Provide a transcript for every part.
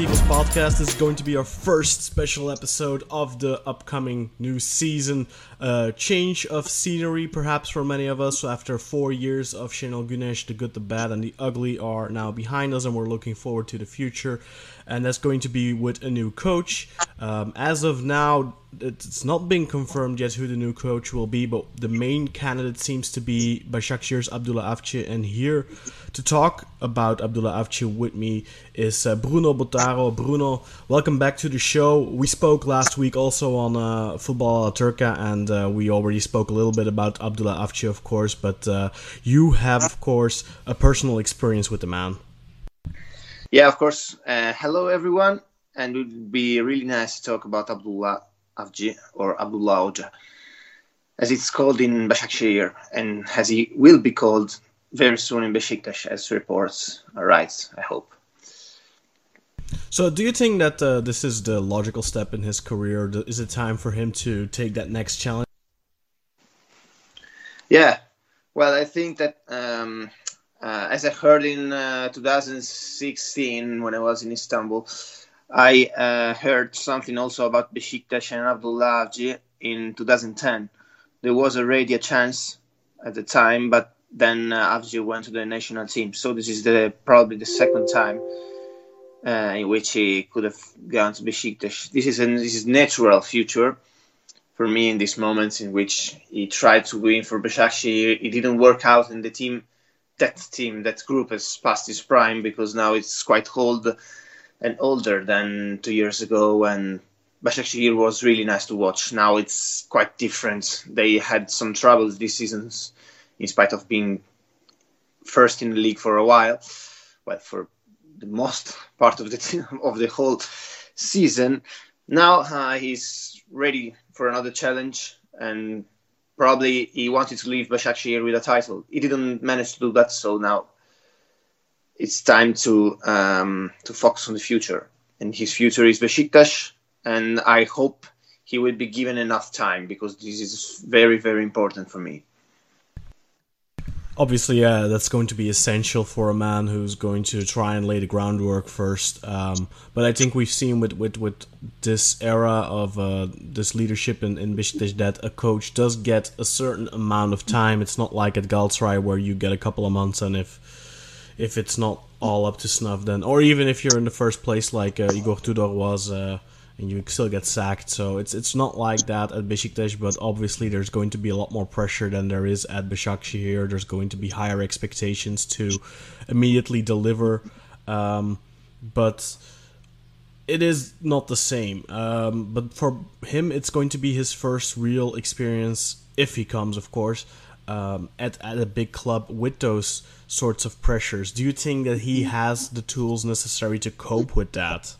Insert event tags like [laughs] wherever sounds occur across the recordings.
Eagles podcast. This is going to be our first special episode of the upcoming new season. Uh, change of scenery, perhaps for many of us, after four years of Şenol Güneş, the good, the bad, and the ugly are now behind us, and we're looking forward to the future. And that's going to be with a new coach. Um, as of now, it's not been confirmed yet who the new coach will be, but the main candidate seems to be Başakşehir's Abdullah Avci. And here to talk about Abdullah Avci with me is uh, Bruno Bottaro. Bruno, welcome back to the show. We spoke last week also on uh, Football Turca, and uh, we already spoke a little bit about Abdullah Avci, of course, but uh, you have, of course, a personal experience with the man. Yeah, of course. Uh, hello, everyone. And it would be really nice to talk about Abdullah Avci or Abdullah Hoca, as it's called in Başakşehir, and as he will be called very soon in Besiktas, as reports arise. I hope. So, do you think that uh, this is the logical step in his career? Is it time for him to take that next challenge? Yeah, well, I think that um, uh, as I heard in uh, 2016 when I was in Istanbul, I uh, heard something also about Besiktas and Abdullah in 2010. There was already a chance at the time, but then uh, went to the national team. So this is the probably the second time uh, in which he could have gone to Besiktas. This is a this is natural future for me in these moments in which he tried to win for Besiktas. It didn't work out in the team. That team, that group has passed its prime because now it's quite old and older than two years ago. And Başakşehir was really nice to watch. Now it's quite different. They had some troubles this season, in spite of being first in the league for a while. Well, for the most part of the [laughs] of the whole season. Now uh, he's ready for another challenge, and probably he wanted to leave Başakşehir with a title. He didn't manage to do that, so now it's time to um, to focus on the future. And his future is Besiktas, and I hope he will be given enough time because this is very very important for me. Obviously, yeah, that's going to be essential for a man who's going to try and lay the groundwork first. Um, but I think we've seen with, with, with this era of uh, this leadership in, in Besiktas that a coach does get a certain amount of time. It's not like at Galatasaray where you get a couple of months, and if if it's not all up to snuff, then or even if you're in the first place like uh, Igor Tudor was. Uh, and you still get sacked. So it's it's not like that at Besiktas, but obviously there's going to be a lot more pressure than there is at Başakşehir. There's going to be higher expectations to immediately deliver, um, but it is not the same. Um, but for him, it's going to be his first real experience, if he comes, of course, um, at at a big club with those sorts of pressures. Do you think that he has the tools necessary to cope with that?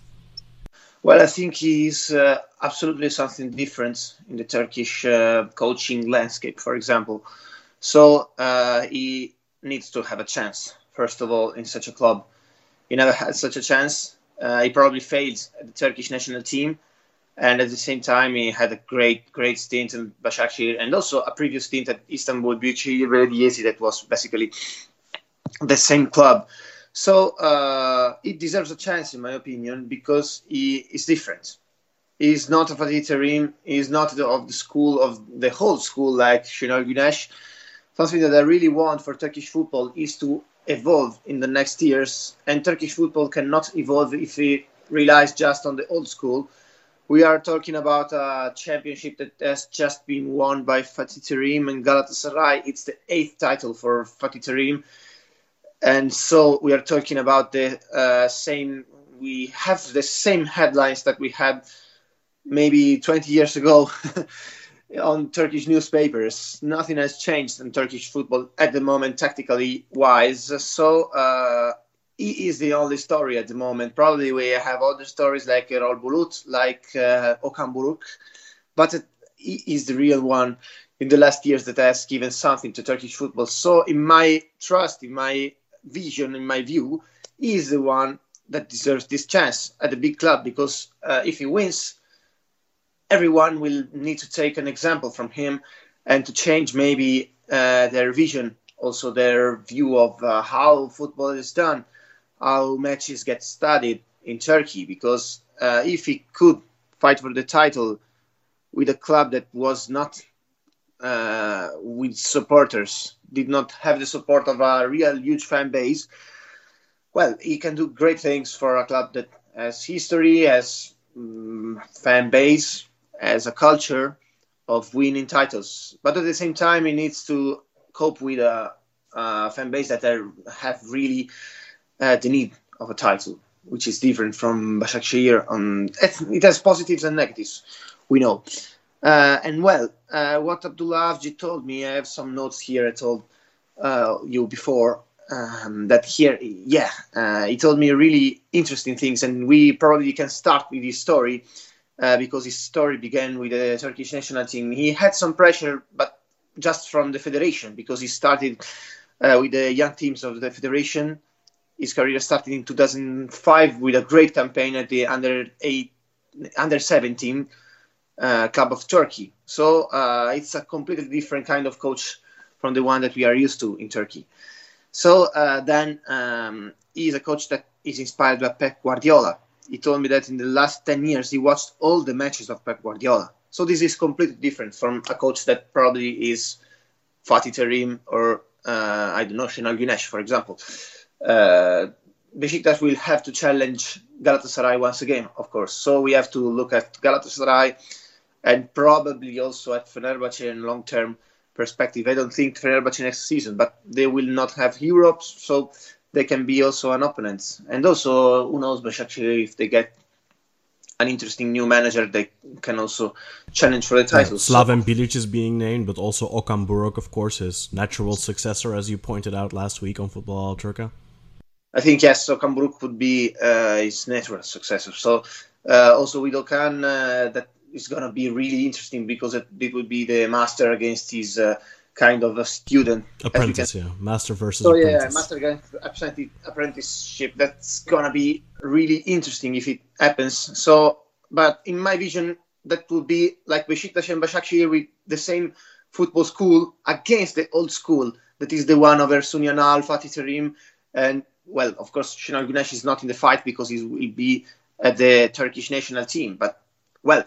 Well, I think he's uh, absolutely something different in the Turkish uh, coaching landscape, for example. So uh, he needs to have a chance, first of all, in such a club. He never had such a chance. Uh, he probably failed at the Turkish national team. And at the same time, he had a great, great stint in Başakşehir and also a previous stint at Istanbul Büyükşehir Belediyesi that was basically the same club. So uh, it deserves a chance, in my opinion, because he is different. He's not of Fatih Terim. He's not the, of the school of the whole school like Şenol Güneş. Something that I really want for Turkish football is to evolve in the next years. And Turkish football cannot evolve if it relies just on the old school. We are talking about a championship that has just been won by Fatih Terim and Galatasaray. It's the eighth title for Fatih Terim and so we are talking about the uh, same we have the same headlines that we had maybe 20 years ago [laughs] on turkish newspapers. Nothing has changed in turkish football at the moment tactically wise. So uh, he is the only story at the moment. Probably we have other stories like Erol Bulut like uh, Okan Buruk but he is the real one in the last years that has given something to Turkish football. So, in my trust, in my vision, in my view, is the one that deserves this chance at a big club because uh, if he wins, everyone will need to take an example from him and to change maybe uh, their vision, also their view of uh, how football is done, how matches get studied in Turkey because uh, if he could fight for the title with a club that was not uh, with supporters, did not have the support of a real huge fan base, well, he can do great things for a club that has history, has um, fan base, has a culture of winning titles. But at the same time, he needs to cope with a, a fan base that are, have really uh, the need of a title, which is different from Başakşehir. On it has positives and negatives, we know. Uh, and well, uh, what Abdullah Avci told me, I have some notes here. I told uh, you before um, that here, yeah, he told me really interesting things, and we probably can start with his story uh, because his story began with the Turkish national team. He had some pressure, but just from the federation because he started uh, with the young teams of the federation. His career started in 2005 with a great campaign at the under eight, under 17 uh, Club of Turkey. So uh, it's a completely different kind of coach from the one that we are used to in Turkey. So uh, then um, a coach that is inspired by Pep Guardiola. He told me that in the last 10 years he watched all the matches of Pep Guardiola. So this is completely different from a coach that probably is Fatih Terim or uh, I don't know Şenol Güneş, for example. Uh, Besiktas will have to challenge Galatasaray once again, of course. So we have to look at Galatasaray and probably also at Fenerbahce in long term perspective. I don't think Fenerbahce next season, but they will not have Europe, so they can be also an opponent. And also, who knows, Başakşehir, if they get an interesting new manager, they can also challenge for the title. Yeah, Slaven Bilic is being named, but also Okan Buruk, of course, his natural successor, as you pointed out last week on Football Turka. I think yes, Okan Buruk would be uh, his natural successor. So uh, also with Okan, uh, that is going to be really interesting because it, it would be the master against his uh, kind of a student apprentice, yeah, master versus so apprentice. yeah, master against apprenticeship. That's going to be really interesting if it happens. So, but in my vision, that would be like Besiktas and Başakşehir with the same football school against the old school that is the one of Ersun Yanal, Fatih Terim, and well, of course, Şenol Güneş is not in the fight because he will be at the Turkish national team. But well,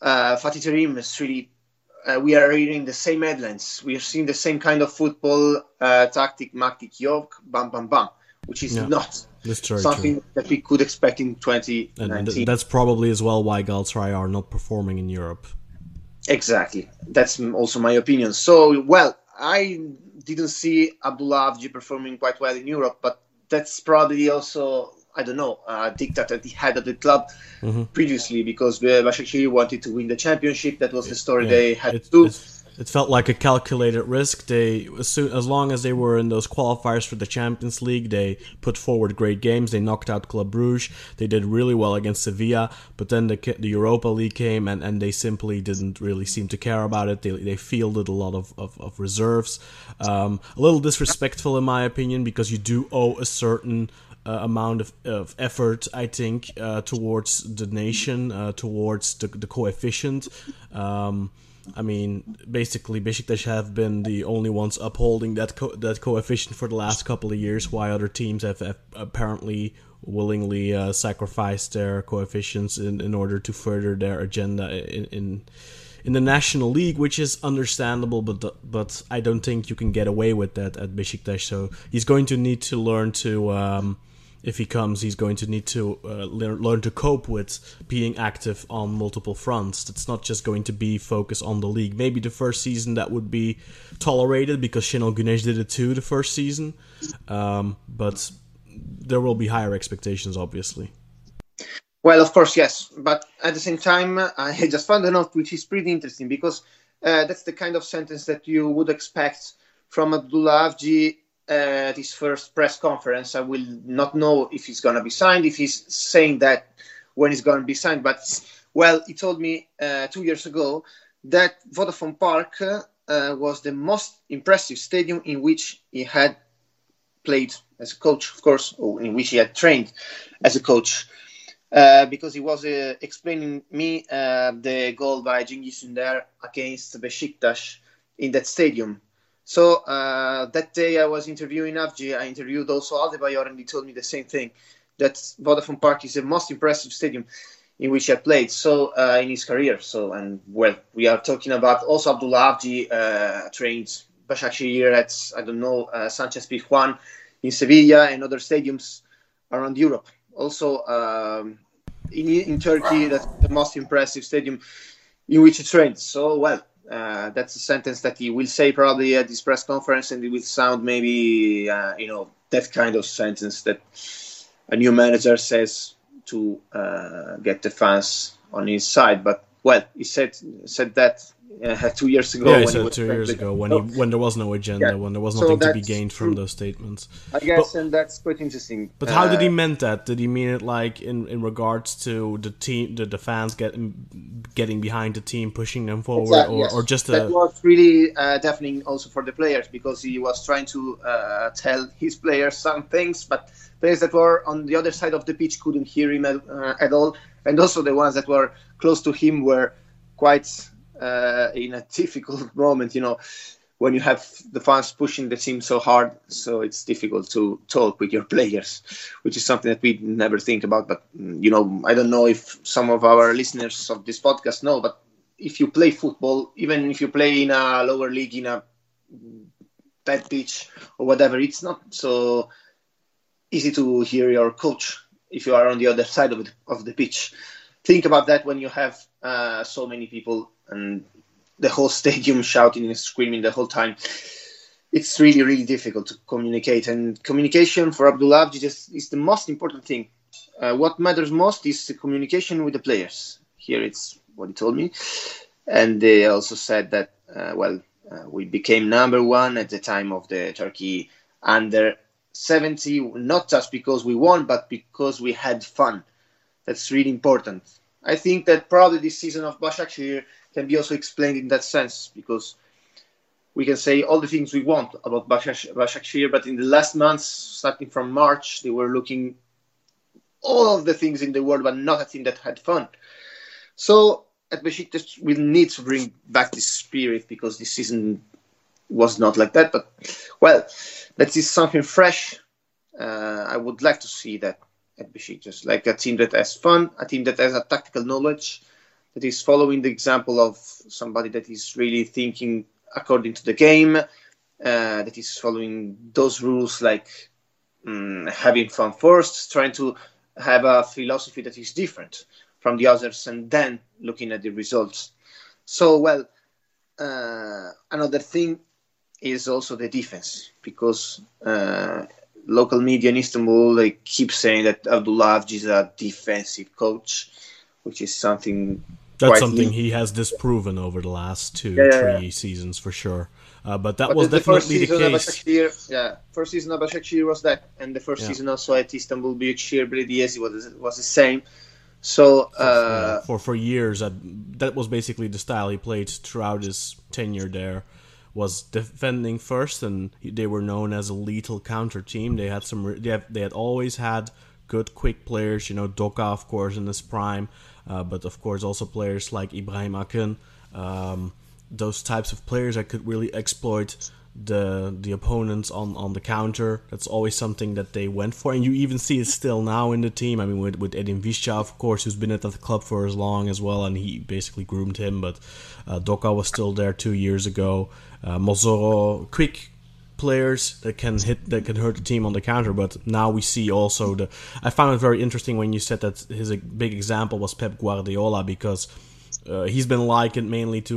uh, Fatih Terim is really. Uh, we are reading the same headlines. We are seeing the same kind of football uh, tactic, Maktik Yok, bam, bam, bam, which is yeah, not something true. that we could expect in 2019. And th- that's probably as well why Galatasaray are not performing in Europe. Exactly. That's also my opinion. So, well, I didn't see Abdullah Avci performing quite well in Europe, but that's probably also I don't know, uh, dictat that he had at the club mm-hmm. previously because uh, Başakşehir wanted to win the championship. That was the story yeah. they had it, to. It felt like a calculated risk. They, as, soon, as long as they were in those qualifiers for the Champions League, they put forward great games. They knocked out Club Brugge. They did really well against Sevilla. But then the, the Europa League came, and, and they simply didn't really seem to care about it. They, they fielded a lot of, of, of reserves. Um, a little disrespectful, in my opinion, because you do owe a certain uh, amount of, of effort, I think, uh, towards the nation, uh, towards the, the coefficient. Um, I mean, basically, Besiktas have been the only ones upholding that co- that coefficient for the last couple of years, while other teams have, have apparently willingly uh, sacrificed their coefficients in, in order to further their agenda in, in in the national league, which is understandable, but but I don't think you can get away with that at Besiktas. So he's going to need to learn to. Um, if he comes, he's going to need to uh, learn, learn to cope with being active on multiple fronts. It's not just going to be focus on the league. Maybe the first season that would be tolerated because Şenol Güneş did it too the first season, um, but there will be higher expectations, obviously. Well, of course, yes, but at the same time, [laughs] I just found a note which is pretty interesting because uh, that's the kind of sentence that you would expect from Abdullah Avci at his first press conference. I will not know if he's going to be signed, if he's saying that when he's going to be signed. But, well, he told me uh, two years ago that Vodafone Park uh, was the most impressive stadium in which he had played as a coach, of course, or in which he had trained as a coach. Uh, because he was uh, explaining me uh, the goal by Cengiz Ünder against Besiktas in that stadium So uh, that day I was interviewing Avci. I interviewed also Adebayor, and he told me the same thing that Vodafone Park is the most impressive stadium in which he played so uh, in his career. So and well, we are talking about also Abdullah Avci uh, trained Başakşehir at I don't know uh, Sanchez Pizjuan in Sevilla and other stadiums around Europe. Also um, in, in Turkey, that's the most impressive stadium in which he trained. So well. Uh, that's a sentence that he will say probably at this press conference, and it will sound maybe, uh, you know, that kind of sentence that a new manager says to uh, get the fans on his side. But well, he said said that uh, two years ago. Yeah, he said two years ago when he when there was no agenda, yeah. when there was nothing so to be gained from those statements. I guess, but, and that's quite interesting. But how uh, did he uh, meant that? Did he mean it like in, in regards to the team, the, the fans getting getting behind the team, pushing them forward, exactly, or, yes. or just that a... was really uh, deafening also for the players because he was trying to uh, tell his players some things, but players that were on the other side of the pitch couldn't hear him at, uh, at all, and also the ones that were close to him were quite uh, in a [laughs] difficult moment, you know, when you have the fans pushing the team so hard, so it's difficult to talk with your [laughs] players, which is something that we never think about. But you know, I don't know if some of our listeners of this podcast know, but if you play football, even if you play in a lower league in a bad pitch or whatever, it's not so easy to hear your coach if you are on the other side of the, of the pitch. Think about that when you have uh, so many people and the whole stadium [laughs] shouting and screaming the whole time. It's really, really difficult to communicate. And communication for Abdullah just is the most important thing. Uh, what matters most is the communication with the players. Here it's what he told me. And they also said that, uh, well, uh, we became number one at the time of the Turkey under 70, not just because we won, but because we had fun. That's really important. I think that probably this season of Başakşehir can be also explained in that sense because we can say all the things we want about Başakşehir, but in the last months, starting from March, they were looking all of the things in the world, but not a team that had fun. So at Besiktas, we need to bring back this spirit because this season was not like that. But well, that is something fresh. Uh, I would like to see that at Besiktas, like a team that has fun, a team that has a tactical knowledge, that is following the example of somebody that is really thinking according to the game, uh, that is following those rules like um, having fun first, trying to have a philosophy that is different from the others, and then looking at the results. So, well, uh, another thing is also the defense because uh, local media in Istanbul they keep saying that Abdullah is a defensive coach, which is something that's something he has disproven over the last two, yeah, three yeah. seasons for sure. Uh, but that but was the, definitely the, case. yeah, first season of Başakşehir was that, and the first season also at Istanbul Büyükşehir Belediyesi was was the same. So uh, for for years, that that was basically the style he played throughout his tenure there. Was defending first, and they were known as a lethal counter team. They had some. They have, they had always had good quick players. You know, Doka, of course, in his prime. Uh, but of course also players like Ibrahim Akın, um, those types of players that could really exploit the the opponents on, on the counter. That's always something that they went for, and you even see it still now in the team. I mean, with with Edin Visca, of course, who's been at the club for as long as well, and he basically groomed him. But uh, Doka was still there two years ago. Uh, Mossoro, quick players that can hit that can hurt the team on the counter. But now we see also the. I found it very interesting when you said that his big example was Pep Guardiola because. Uh, he's been likened mainly to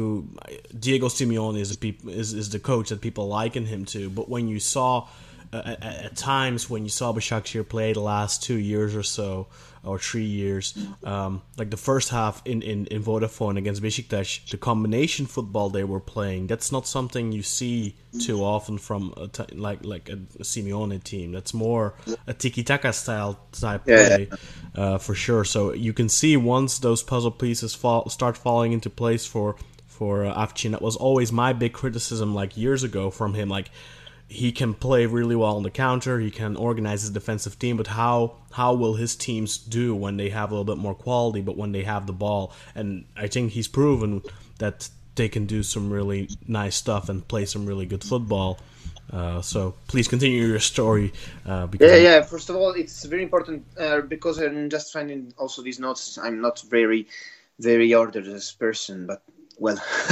Diego Simeone is, peop, is is the coach that people liken him to. But when you saw uh, at, at, times when you saw Başakşehir play the last two years or so, or three years. Um, like the first half in, in, in Vodafone against Besiktas, the combination football they were playing, that's not something you see too often from a t- like like a, a Simeone team. That's more a tiki taka style type play uh, for sure. So you can see once those puzzle pieces fall, start falling into place for for uh, Avcin, that was always my big criticism like years ago from him. Like he can play really well on the counter. He can organize his defensive team, but how how will his teams do when they have a little bit more quality, but when they have the ball? And I think he's proven that they can do some really nice stuff and play some really good football. Uh, so please continue your story. Uh, because yeah, yeah. First of all, it's very important uh, because I'm just finding also these notes. I'm not very, very orderly person, but well, [laughs]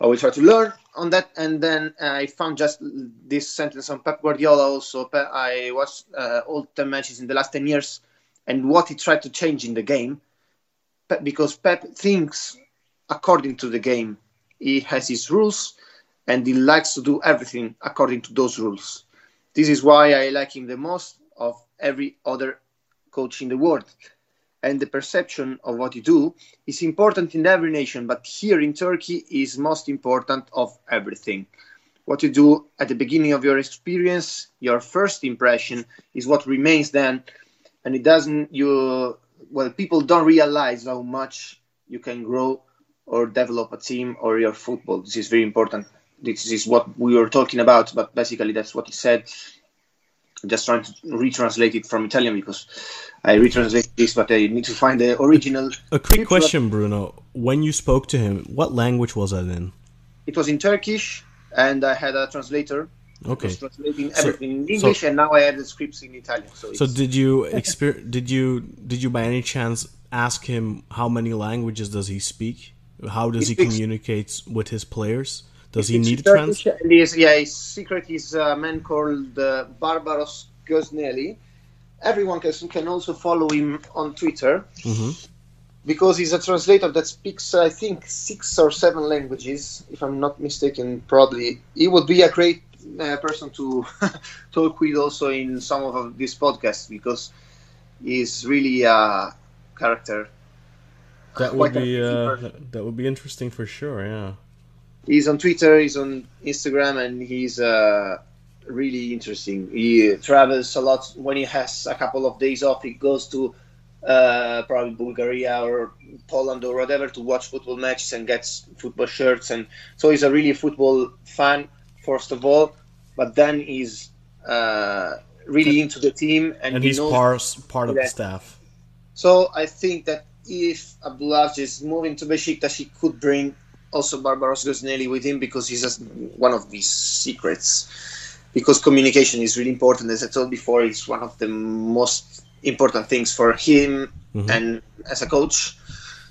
I will try to learn on that. And then I found just this sentence on Pep Guardiola. Also, I watched uh, all ten matches in the last ten years, and what he tried to change in the game, because Pep thinks according to the game. He has his rules and he likes to do everything according to those rules. This is why I like him the most of every other coach in the world. And the perception of what you do is important in every nation, but here in Turkey is most important of everything. What you do at the beginning of your experience, your first impression is what remains then, and it doesn't you well people don't realize how much you can grow or develop a team or your football. This is very important. This is what we were talking about, but basically that's what he said. I'm just trying to retranslate it from Italian because I retranslate this, but I need to find the original. A quick question, Bruno. When you spoke to him, what language was that in? It was in Turkish, and I had a translator. Okay. translating everything so, in English, so, and now I have the scripts in Italian. So, so did you exper- Did you did you by any chance ask him how many languages does he speak? How does he, he communicate with his players? Does he, need a translator? Yeah, his secret is a man called uh, Barbaros Gosnelli. Everyone can, can also follow him on Twitter mm-hmm. because he's a translator that speaks, I think, six or seven languages. If I'm not mistaken, probably he would be a great uh, person to [laughs] talk with also in some of these podcasts because he's really a character that would be uh, that would be interesting for sure. Yeah. He's on Twitter. He's on Instagram, and he's uh, really interesting. He travels a lot. When he has a couple of days off, he goes to uh, probably Bulgaria or Poland or whatever to watch football matches and gets football shirts. And so he's a really football fan, first of all, but then he's uh, really into the team, and, and he he's part part of the staff. So I think that if Abdullah is moving to Besiktas, he could bring also Barbaros Gosnelli with him because he's just one of these secrets. Because communication is really important, as I told before, it's one of the most important things for him mm-hmm. and as a coach.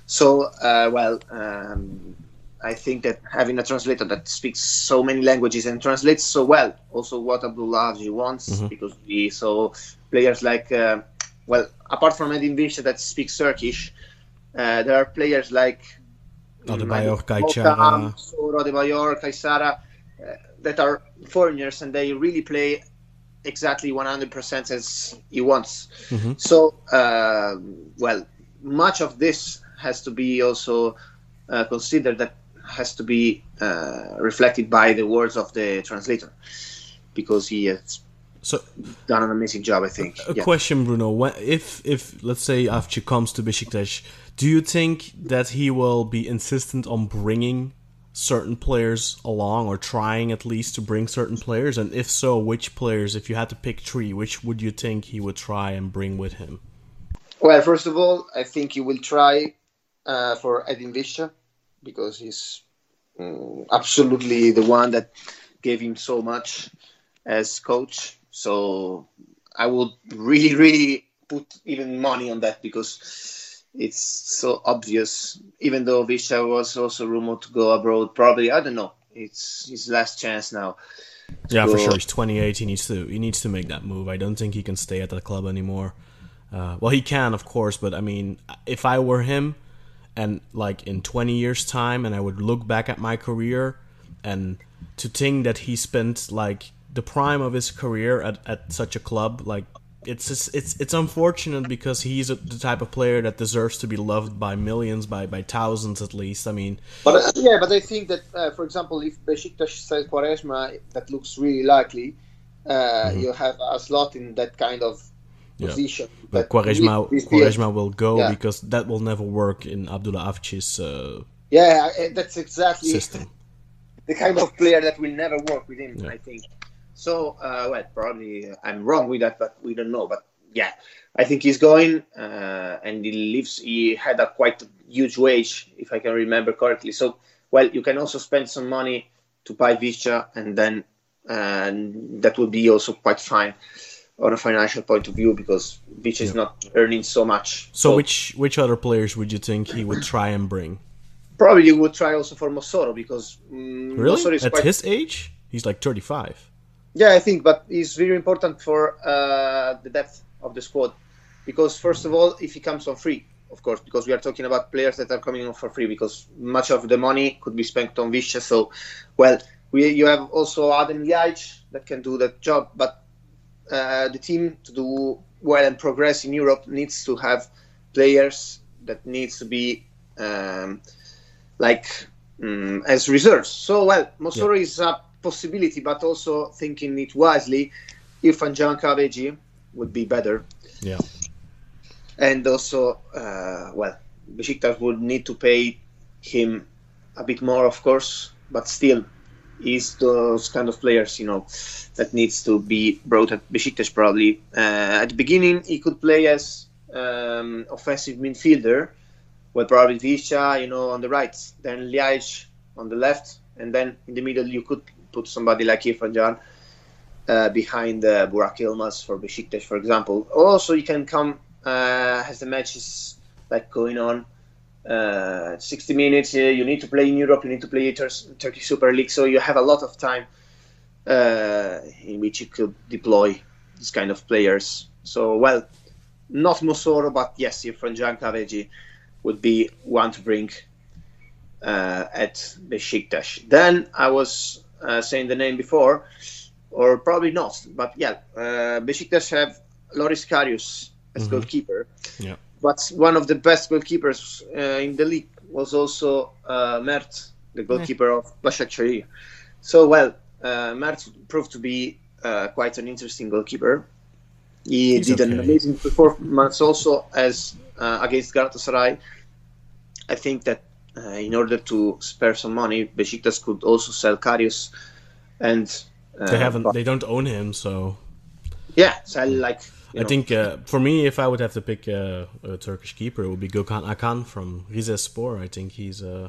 So, uh, well, um, I think that having a translator that speaks so many languages and translates so well, also what Abdullah wants, mm-hmm. because we saw players like, uh, well, apart from Edin Visca that speaks Turkish, uh, there are players like Adebayor, Soro, Adebayor, Caiçara, uh, that are foreigners and they really play exactly 100% as he wants. Mm-hmm. So, uh, well, much of this has to be also uh, considered that has to be uh, reflected by the words of the translator because he has so done an amazing job, I think. A yeah. question, Bruno: If if let's say Avci comes to Besiktas, do you think that he will be insistent on bringing certain players along, or trying at least to bring certain players? And if so, which players? If you had to pick three, which would you think he would try and bring with him? Well, first of all, I think he will try uh, for Edin Visca because he's um, absolutely the one that gave him so much as coach so I would really, really put even money on that because it's so obvious. Even though Visca was also rumored to go abroad, probably I don't know. It's his last chance now. Yeah, go. for sure. He's 28. He needs to he needs to make that move. I don't think he can stay at the club anymore. Uh, well, he can, of course, but I mean, if I were him, and like in 20 years' time, and I would look back at my career, and to think that he spent like the prime of his career at, at such a club. Like it's it's it's unfortunate because he's a, the type of player that deserves to be loved by millions, by by thousands at least. I mean, but uh, yeah, but I think that uh, for example, if Besiktas says Quaresma, that looks really likely. Uh, mm-hmm. You have a slot in that kind of yeah. position. But Quaresma, Quaresma will go yeah. because that will never work in Abdullah Avci's. Uh, yeah, that's exactly system. [laughs] the kind of player that will never work with him. Yeah. I think. So, uh, well, probably I'm wrong with that, but we don't know. But yeah, I think he's going, uh, and he lives. He had a quite huge wage, if I can remember correctly. So well, you can also spend some money to buy Visca, and then and that would be also quite fine on a financial point of view because Visca is not earning so much. So, which which other players would you think he would try and bring? Probably you would try also for Mossoro because um, really is at quite, his age, he's like thirty five. Yeah, I think, but it's very important for uh, the depth of the squad because first of all, if he comes on free, of course, because we are talking about players that are coming on for free because much of the money could be spent on Visca. So, well, we you have also Adam Ljajic that can do that job, but uh, the team to do well and progress in Europe needs to have players that needs to be um, like um, as reserves. So well, Mossoro yeah. is a possibility, but also thinking it wisely, Irfan Can Kahveci would be better. Yeah. And also, uh, well, Besiktas would need to pay him a bit more, of course, but still, is those kind of players, you know, that needs to be brought at Besiktas probably. Uh, at the beginning, he could play as um, offensive midfielder, well, probably Visca, you know, on the right, then Ljajic on the left, and then in the middle you could put somebody like Irfan Can uh, behind uh, Burak Yilmaz for Besiktas, for example. Also, you can come uh, as the match is like going on. Uh, 60 minutes. You need to play in Europe. You need to play Tur- Turkey Super League. So you have a lot of time uh, in which you could deploy this kind of players. So well, not Mossoro, but yes, Irfan Can Kahveci would be one to bring uh, at Besiktas. Then I was uh, saying the name before, or probably not, but yeah, uh, Besiktas have Loris Karius as mm-hmm. goalkeeper. Yeah. But one of the best goalkeepers uh, in the league was also uh, Mert, the goalkeeper yeah. of Başakşehir. So, well, uh, Mert proved to be uh, quite an interesting goalkeeper. He He's did okay. an amazing performance also as uh, against Galatasaray. I think that uh, in order to spare some money, Besiktas could also sell Karius, and they haven't. But, they don't own him, so yeah, sell like I know. think uh, for me, if I would have to pick uh, a Turkish keeper, it would be Gökhan Akkan from Rizespor. I think he's uh...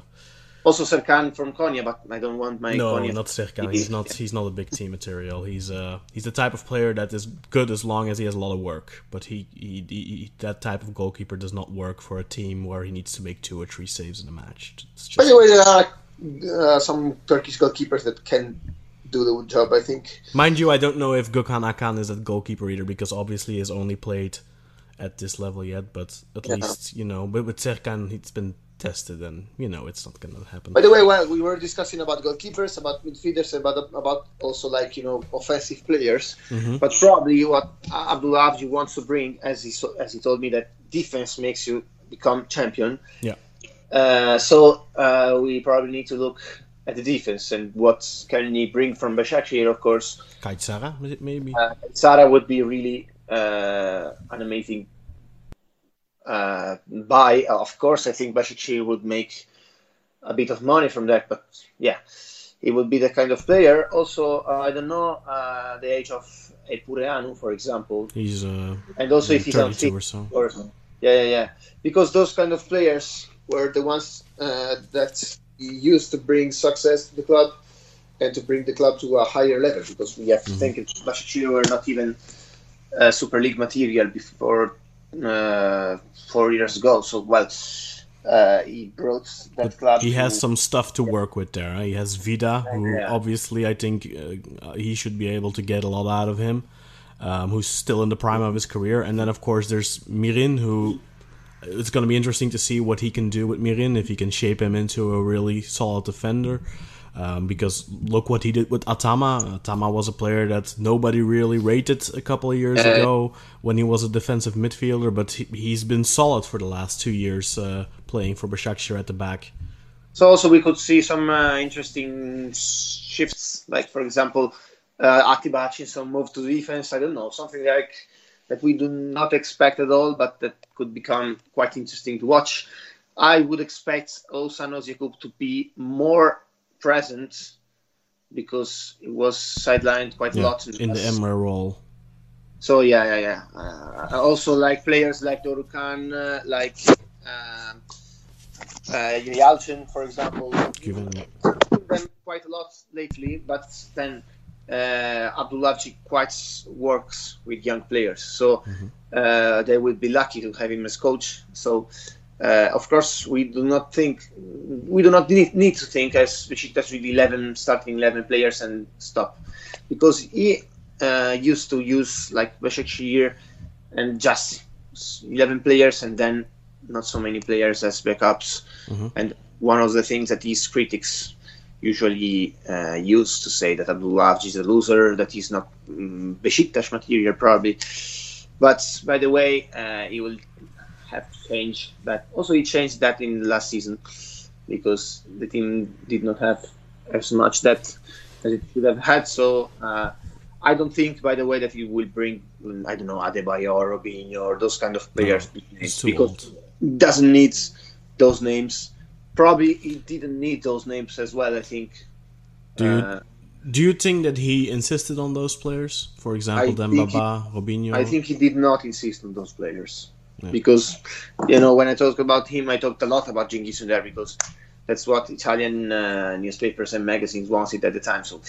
also Serkan from Konya, but I don't want my no, Konya. not Serkan. [laughs] He's not. He's not a big team material. He's uh he's the type of player that is good as long as he has a lot of work. But he, he, he that type of goalkeeper does not work for a team where he needs to make two or three saves in a match. Just... By the way, there are uh, some Turkish goalkeepers that can do the job. I think. Mind you, I don't know if Gökhan Akkan is a goalkeeper either because obviously he's only played at this level yet. But at yeah. least you know, but with Serkan, it's been tested, and you know it's not going to happen. By the way, well, we were discussing about goalkeepers, about midfielders, about about also like you know offensive players. Mm-hmm. But probably what Abdul Avci wants to bring, as he as he told me, that defense makes you become champion. Yeah. Uh, so uh, we probably need to look at the defense and what can he bring from Başakşehir, of course. Caiçara, maybe. Uh, would be really uh, an amazing uh, buy. Of course, I think Başakşehir would make a bit of money from that, but yeah, he would be the kind of player. Also, uh, I don't know uh, the age of Epureanu, for example. He's uh, and also if he's on fit, or so. Or, yeah, yeah, yeah. Because those kind of players were the ones uh, that used to bring success to the club and to bring the club to a higher level because we have to mm-hmm. think Başakşehir were not even uh, Super League material before uh, four years ago. So well, uh, he brought that but club. He to, has some stuff to work with there. He has Vida, who yeah. obviously I think uh, he should be able to get a lot out of him. Um, who's still in the prime of his career, and then of course there's Mirin, who it's going to be interesting to see what he can do with Mirin if he can shape him into a really solid defender. Um, because look what he did with Attamah. Attamah was a player that nobody really rated a couple of years uh, ago when he was a defensive midfielder, but he, has been solid for the last two years uh, playing for Başakşehir at the back. So also we could see some uh, interesting shifts, like for example, uh, Atiba Hutchinson move to defense. I don't know something like that we do not expect at all, but that could become quite interesting to watch. I would expect Oğuzhan Özyakup to be more present because it was sidelined quite yeah, a lot in, in the Emre role. So yeah, yeah, yeah. Uh, also like players like Dorukhan, uh, like um, uh, Yalçın, for example, Given them quite a lot lately, but then uh, quite works with young players, so uh, they will be lucky to have him as coach. So, uh, of course, we do not think we do not need, need to think as Besiktas with 11 starting 11 players and stop, because he uh, used to use like Besiktas and just 11 players and then not so many players as backups. And one of the things that his critics usually uh, use to say that Abdullah is a loser, that he's not um, Besiktas material probably. But by the way, uh, he will have to change that. Also, he changed that in the last season because the team did not have as much depth as it should have had. So uh, I don't think, by the way, that he will bring I don't know Adebayor or Robinho or those kind of players too because old. he doesn't need those names. Probably he didn't need those names as well. I think. Do you, Uh, do you think that he insisted on those players? For example, Demba Ba, Robinho. I think he did not insist on those players Because, you know, when I talk about him, I talked a lot about Cengiz Ünder because that's what Italian uh, newspapers and magazines wanted at the time. So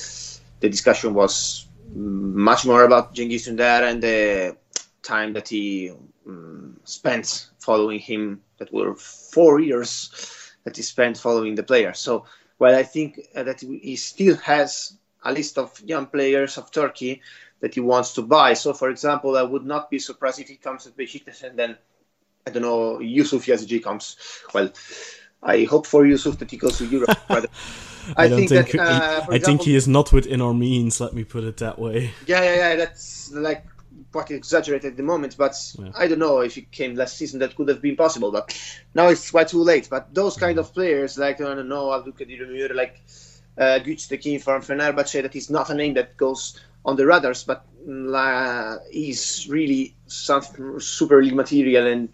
the discussion was much more about Cengiz Ünder and the time that he um, spent following him. That were four years that he spent following the player. So, well, I think uh, that he still has a list of young players of Turkey that he wants to buy. So, for example, I would not be surprised if he comes at Besiktas and then, I don't know, Yusuf Yazıcı comes. Well, I hope for Yusuf that he goes to Europe. [laughs] I, I don't think, think, that, uh, I think he is not within our means. Let me put it that way. Yeah, yeah, yeah. That's like quite exaggerated at the moment, but Yeah. I don't know if it came last season. That could have been possible, but now it's quite too late. But those kind of players, like I don't know, Abdülkadir Ömür, like uh, Güç Tekin from Fenerbahce, that is not a name that goes on the radars, but uh, he's really some super league material, and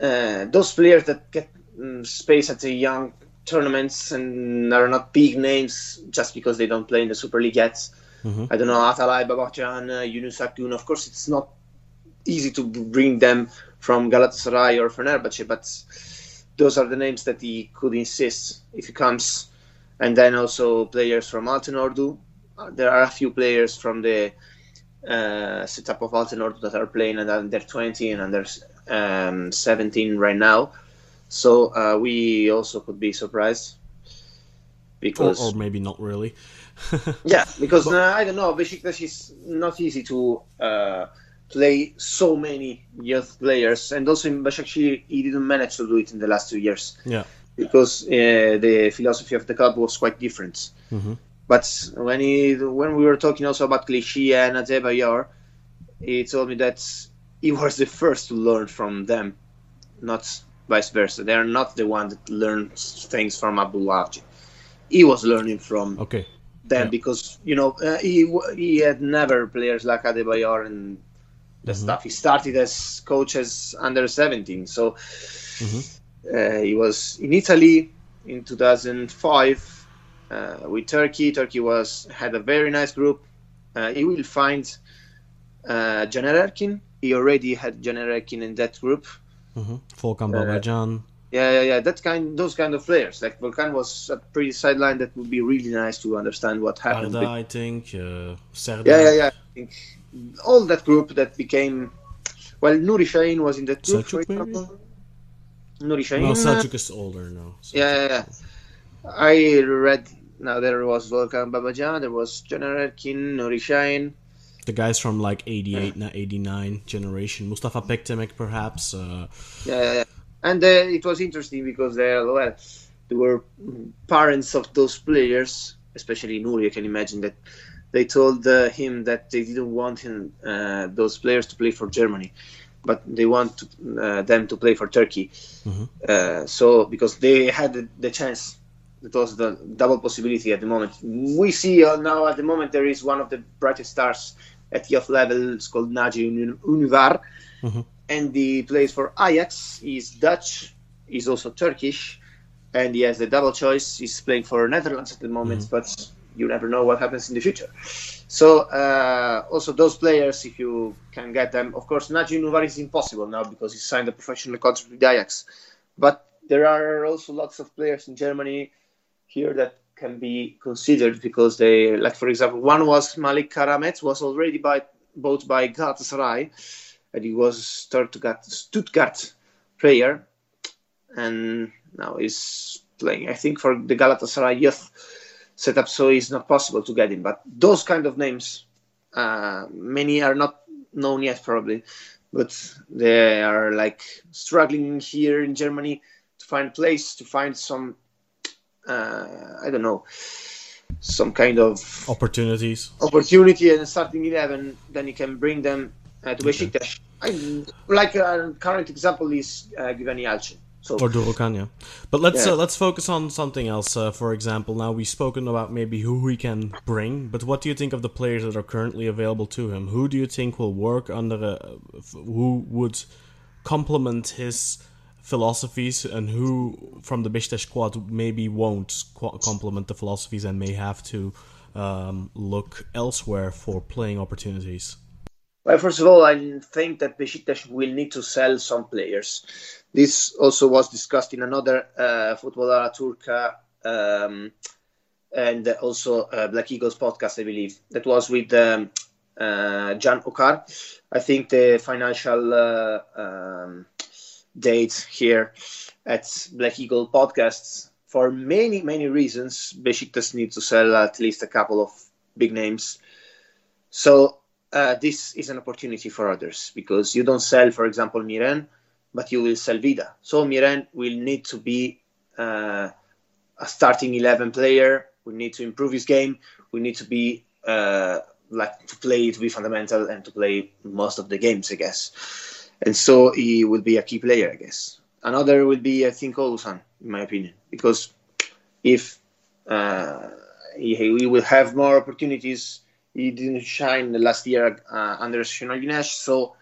uh, those players that get mm, space at the young tournaments and are not big names just because they don't play in the Super League yet. I don't know, Atalay Babacan, uh, Yunus Akgün. Of course, it's not easy to bring them from Galatasaray or Fenerbahce, but those are the names that he could insist if he comes. And then also players from Altınordu. There are a few players from the uh, setup of Altınordu that are playing at under 20 and under um, 17 right now. So uh, we also could be surprised because or maybe not really. [laughs] yeah, because uh, I don't know, Besiktas is not easy to uh, play so many youth players, and also in Besiktas he didn't manage to do it in the last two years Yeah. because uh, the philosophy of the club was quite different. But when he when we were talking also about Clichy and Adebayor, he told me that he was the first to learn from them, not vice versa. They are not the one that learns things from Abdullah. He was learning from Okay. them Yeah. because you know uh, he he had never players like Adebayor and the stuff. He started as coach as under 17, so uh, he was in Italy in 2005 uh, with Turkey. Turkey was had a very nice group. Uh, he will find uh, Erkin. He already had Caner Erkin in that group. hmm Volkan Babacan. Yeah, yeah, yeah. That kind, those kind of players. Like Volkan was a pretty sideline. That would be really nice to understand what happened. Arda, I think. Uh, Serdar. Yeah, yeah, yeah. I think all that group that became well, Nuri was in that group, for Selçuk, maybe? Nuri. No, uh, Selçuk is older now. yeah, yeah, yeah. I read now there was Volkan Babacan, there was Caner Erkin, Nuri. The guys from like 88, na 89 generation. Mustafa Pektemek, perhaps. Uh, Yeah, yeah, yeah. And uh, it was interesting because they well, they were parents of those players, especially Nuri. I can imagine that they told uh, him that they didn't want him, uh, those players to play for Germany, but they want to, uh, them to play for Turkey. Uh, so because they had the, the chance, it was the double possibility at the moment. We see uh, now at the moment there is one of the brightest stars at youth level. It's called Naci Un- Ünüvar and he plays for Ajax. He's Dutch. He's also Turkish, and he has the double choice. He's playing for Netherlands at the moment, but you never know what happens in the future. So uh, also those players, if you can get them, of course, Naci Ünüvar is impossible now because he signed a professional contract with Ajax. But there are also lots of players in Germany here that can be considered because they, like for example, one was Malik Karamet, was already by, bought by Galatasaray, and he was Stuttgart, Stuttgart player, and now he's playing. I think for the Galatasaray youth setup, so it's not possible to get him. But those kind of names, uh, many are not known yet, probably, but they are like struggling here in Germany to find place to find some uh, I don't know, some kind of opportunities, opportunity, and starting eleven, then you can bring them uh, to Besiktas. Okay. like a current example is uh, Güven Yalçın. So, or Dorukhan, yeah. But let's yeah. uh, let's focus on something else. Uh, for example, now we've spoken about maybe who we can bring, but what do you think of the players that are currently available to him? Who do you think will work under a, who would complement his philosophies and who from the Besiktas squad maybe won't complement the philosophies and may have to um, look elsewhere for playing opportunities? Well, first of all, I think that Besiktas will need to sell some players. This also was discussed in another uh, Football Turca um, and also uh, Black Eagles podcast, I believe. That was with um, uh, Jan Okar. I think the financial uh, um, date here at Black Eagle Podcasts. For many, many reasons, Besiktas needs to sell at least a couple of big names. So uh, this is an opportunity for others because you don't sell, for example, Miren, but you will sell Vida. So Miren will need to be uh, a starting 11 player. We need to improve his game. We need to be uh, like to play to be fundamental and to play most of the games, I guess and so he would be a key player, I guess. Another would be, I think, Oğuzhan, in my opinion, because if uh, he, he will have more opportunities, he didn't shine the last year uh, under Şenol Güneş, so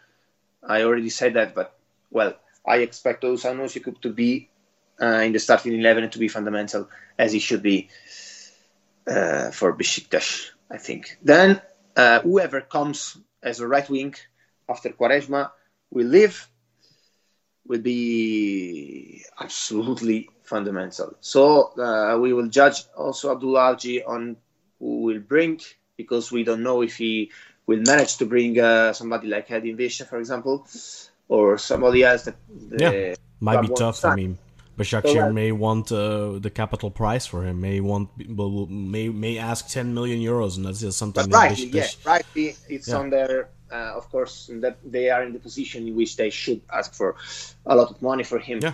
I already said that. But well, I expect Oğuzhan Özyakup to be uh, in the starting eleven and to be fundamental as he should be uh, for Besiktas, I think. Then uh, whoever comes as a right wing after Quaresma we live will be absolutely fundamental. So uh, we will judge also Abdullah Avcı on who will bring because we don't know if he will manage to bring uh, somebody like Edin Visca, for example, or somebody else that yeah might be tough. I mean, Başakşehir so, uh, may want uh, the capital price for him. May want may may ask 10 million euros, and that's just something. Right, Beş- yeah, right. It's yeah. on their uh, of course, that they are in the position in which they should ask for a lot of money for him. Yeah.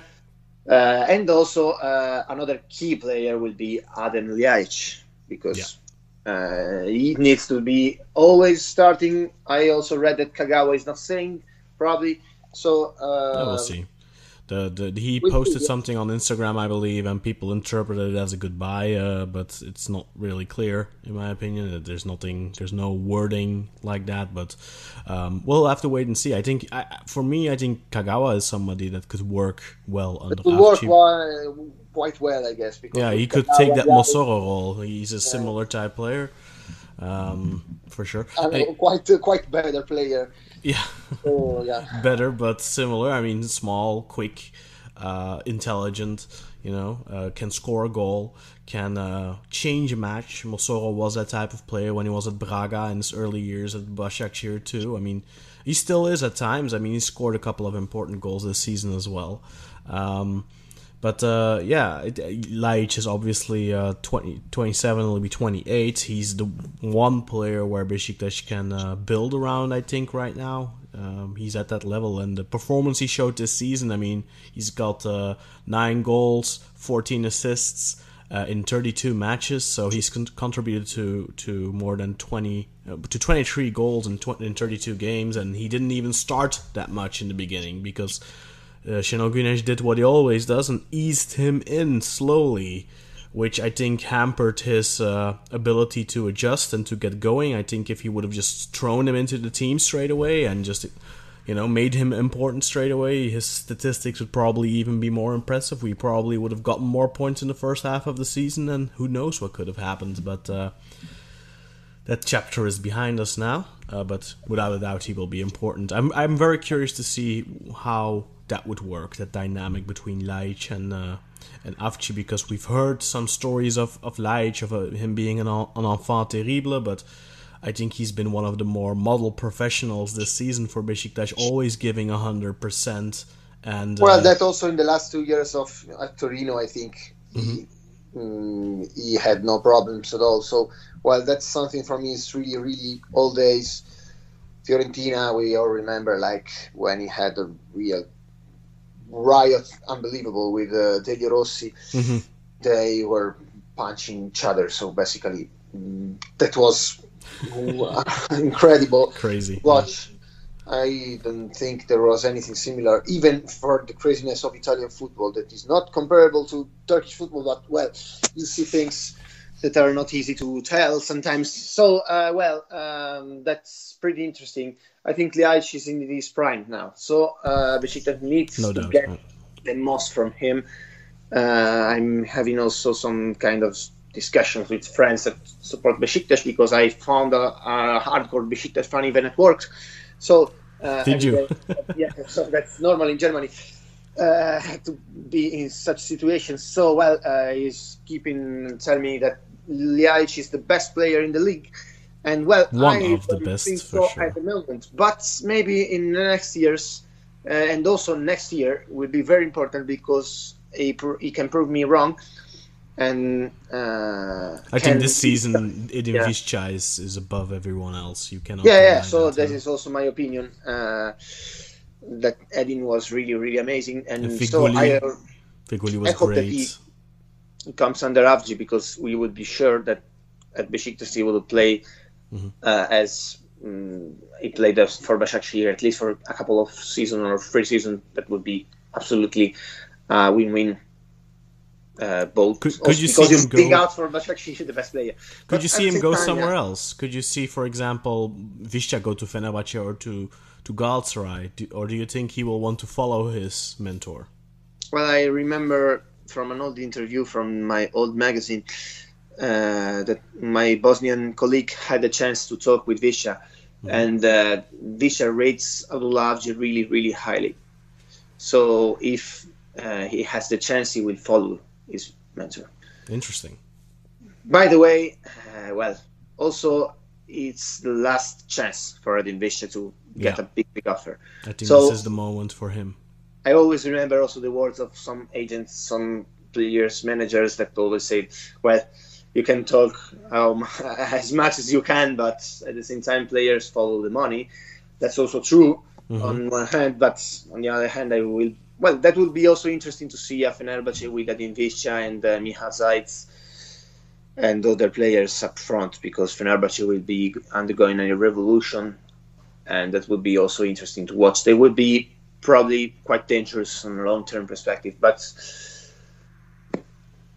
Uh, and also, uh, another key player will be Adem Ljajic because yeah. Uh, he needs to be always starting. I also read that Kagawa is not saying probably. So uh, we'll see. The, the he posted something on Instagram, I believe, and people interpreted it as a goodbye, uh, but it's not really clear, in my opinion. There's nothing, there's no wording like that, but um, we'll have to wait and see. I think, I, for me, I think Kagawa is somebody that could work well under. It could work quite well, I guess. Because yeah, he could Kagawa, take that Mossoro role. He's a similar type player, um, for sure. And quite, uh, quite better player. Yeah. Oh, yeah. [laughs] Better, but similar. I mean, small, quick, uh, intelligent. You know, uh, can score a goal, can uh, change a match. Mossoro was that type of player when he was at Braga in his early years at Başakşehir too. I mean, he still is at times. I mean, he scored a couple of important goals this season as well. Um, but uh, yeah, it, Ljajic is obviously uh, 20, 27, will be 28. He's the one player where Besiktas can uh, build around, I think, right now. Um, he's at that level, and the performance he showed this season, I mean, he's got uh, 9 goals, 14 assists uh, in 32 matches, so he's con- contributed to, to more than 20, uh, to 23 goals in, tw- in 32 games, and he didn't even start that much in the beginning because uh, Güneş did what he always does and eased him in slowly, which I think hampered his uh, ability to adjust and to get going. I think if he would have just thrown him into the team straight away and just you know made him important straight away, his statistics would probably even be more impressive. We probably would have gotten more points in the first half of the season, and who knows what could have happened. But uh, that chapter is behind us now. Uh, but without a doubt, he will be important. I'm I'm very curious to see how that would work, that dynamic between Ljajic and uh, and Avci, because we've heard some stories of of Ljajic of uh, him being an, an enfant terrible, but I think he's been one of the more model professionals this season for Besiktas, always giving hundred percent. And well, uh, that also in the last two years of at Torino, I think mm-hmm. he, mm, he had no problems at all. So, well, that's something for me. It's really, really old days. Fiorentina, we all remember like when he had a real riot, unbelievable with uh, Delio Rossi. Mm-hmm. They were punching each other. So basically, mm, that was [laughs] incredible. Crazy. Watch. I don't think there was anything similar, even for the craziness of Italian football, that is not comparable to Turkish football. But well, you see things that are not easy to tell sometimes. So uh, well, um, that's pretty interesting. I think Ljajic is in his prime now, so uh, Besiktas needs no to get the most from him. Uh, I'm having also some kind of discussions with friends that support Besiktas because I found a, a hardcore Besiktas fan even at work. So uh, did you? Uh, yeah, so that's normal in Germany. Uh, to be in such situations. So well, uh, he's keeping telling me that Ljajic is the best player in the league, and well, one I of the best think so sure. at the moment. But maybe in the next years, uh, and also next year will be very important because he, he can prove me wrong and uh, I think this season Edin yeah. Is, is above everyone else. You cannot. Yeah, yeah. So that, that is also my opinion. Uh, that Edin was really, really amazing, and, and so I, uh, was great. Comes under Avci because we would be sure that at Besiktas he will play mm-hmm. uh, as um, he played us for Başakşehir at least for a couple of season or three seasons. That would be absolutely uh, win-win uh, both. Could, could you see him go out for Başakşehir, the best player? Could but you see him go time, somewhere yeah. else? Could you see, for example, Visca go to Fenerbahce or to to Galatasaray, do, or do you think he will want to follow his mentor? Well, I remember from an old interview from my old magazine uh, that my Bosnian colleague had a chance to talk with Visca, mm-hmm. and uh, Visca rates Abdullah really, really highly. So if uh, he has the chance, he will follow his mentor. Interesting. By the way, uh, well, also it's the last chance for Edin Visca to get yeah. a big, big offer. I think so, this is the moment for him. I always remember also the words of some agents, some players, managers that always say, "Well, you can talk um, [laughs] as much as you can, but at the same time, players follow the money." That's also true mm-hmm. on one hand, but on the other hand, I will well, that would be also interesting to see a Fenerbahce with Visca and uh, Miha Zajc and other players up front because Fenerbahce will be undergoing a revolution and that would be also interesting to watch. They would be probably quite dangerous on a long-term perspective, but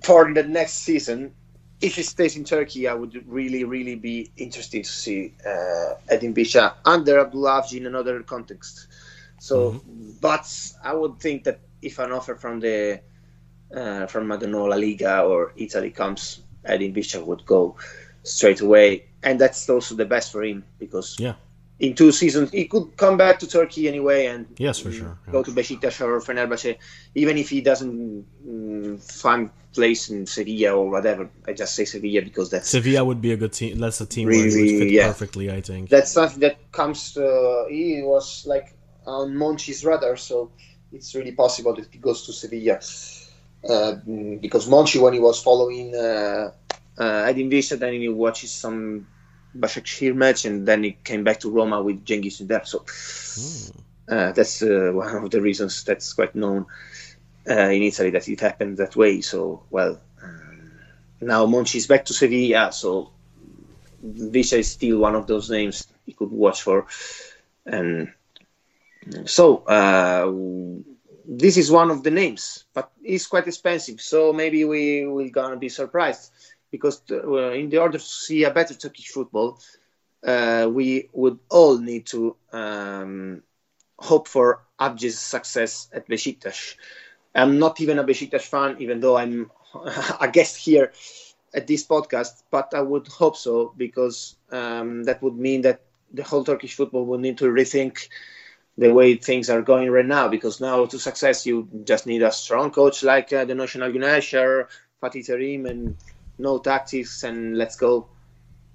for the next season, if he stays in Turkey, I would really, really be interested to see uh, Edin Visca under Abdullah Avci in another context. So, mm-hmm. but I would think that if an offer from the uh, from I don't know La Liga or Italy comes, Edin Visca would go straight away, and that's also the best for him because yeah. In two seasons, he could come back to Turkey anyway, and yes, for sure, yeah. go to Besiktas or Fenerbahce, even if he doesn't mm, find place in Sevilla or whatever. I just say Sevilla because that's Sevilla would be a good team. That's a team really, where he would fit yeah. perfectly. I think that's something that comes. Uh, he was like on Monchi's radar, so it's really possible that he goes to Sevilla. Uh, because Monchi, when he was following uh, uh, Edin Visca, then he watches some Başakşehir match, and then he came back to Roma with Cengiz Ünder. So uh, that's uh, one of the reasons that's quite known uh, in Italy that it happened that way. So, well, um, now Monchi is back to Sevilla, so Visca is still one of those names you could watch for. And so uh, this is one of the names, but it's quite expensive. So maybe we will gonna be surprised because uh, in the order to see a better Turkish football, uh, we would all need to um, hope for Avci's success at Besiktas. I'm not even a Besiktas fan, even though I'm [laughs] a guest here at this podcast, but I would hope so because um, that would mean that the whole Turkish football would need to rethink the way things are going right now. Because now to success, you just need a strong coach like uh, the Şenol Güneş or Fatih Terim, and no tactics, and let's go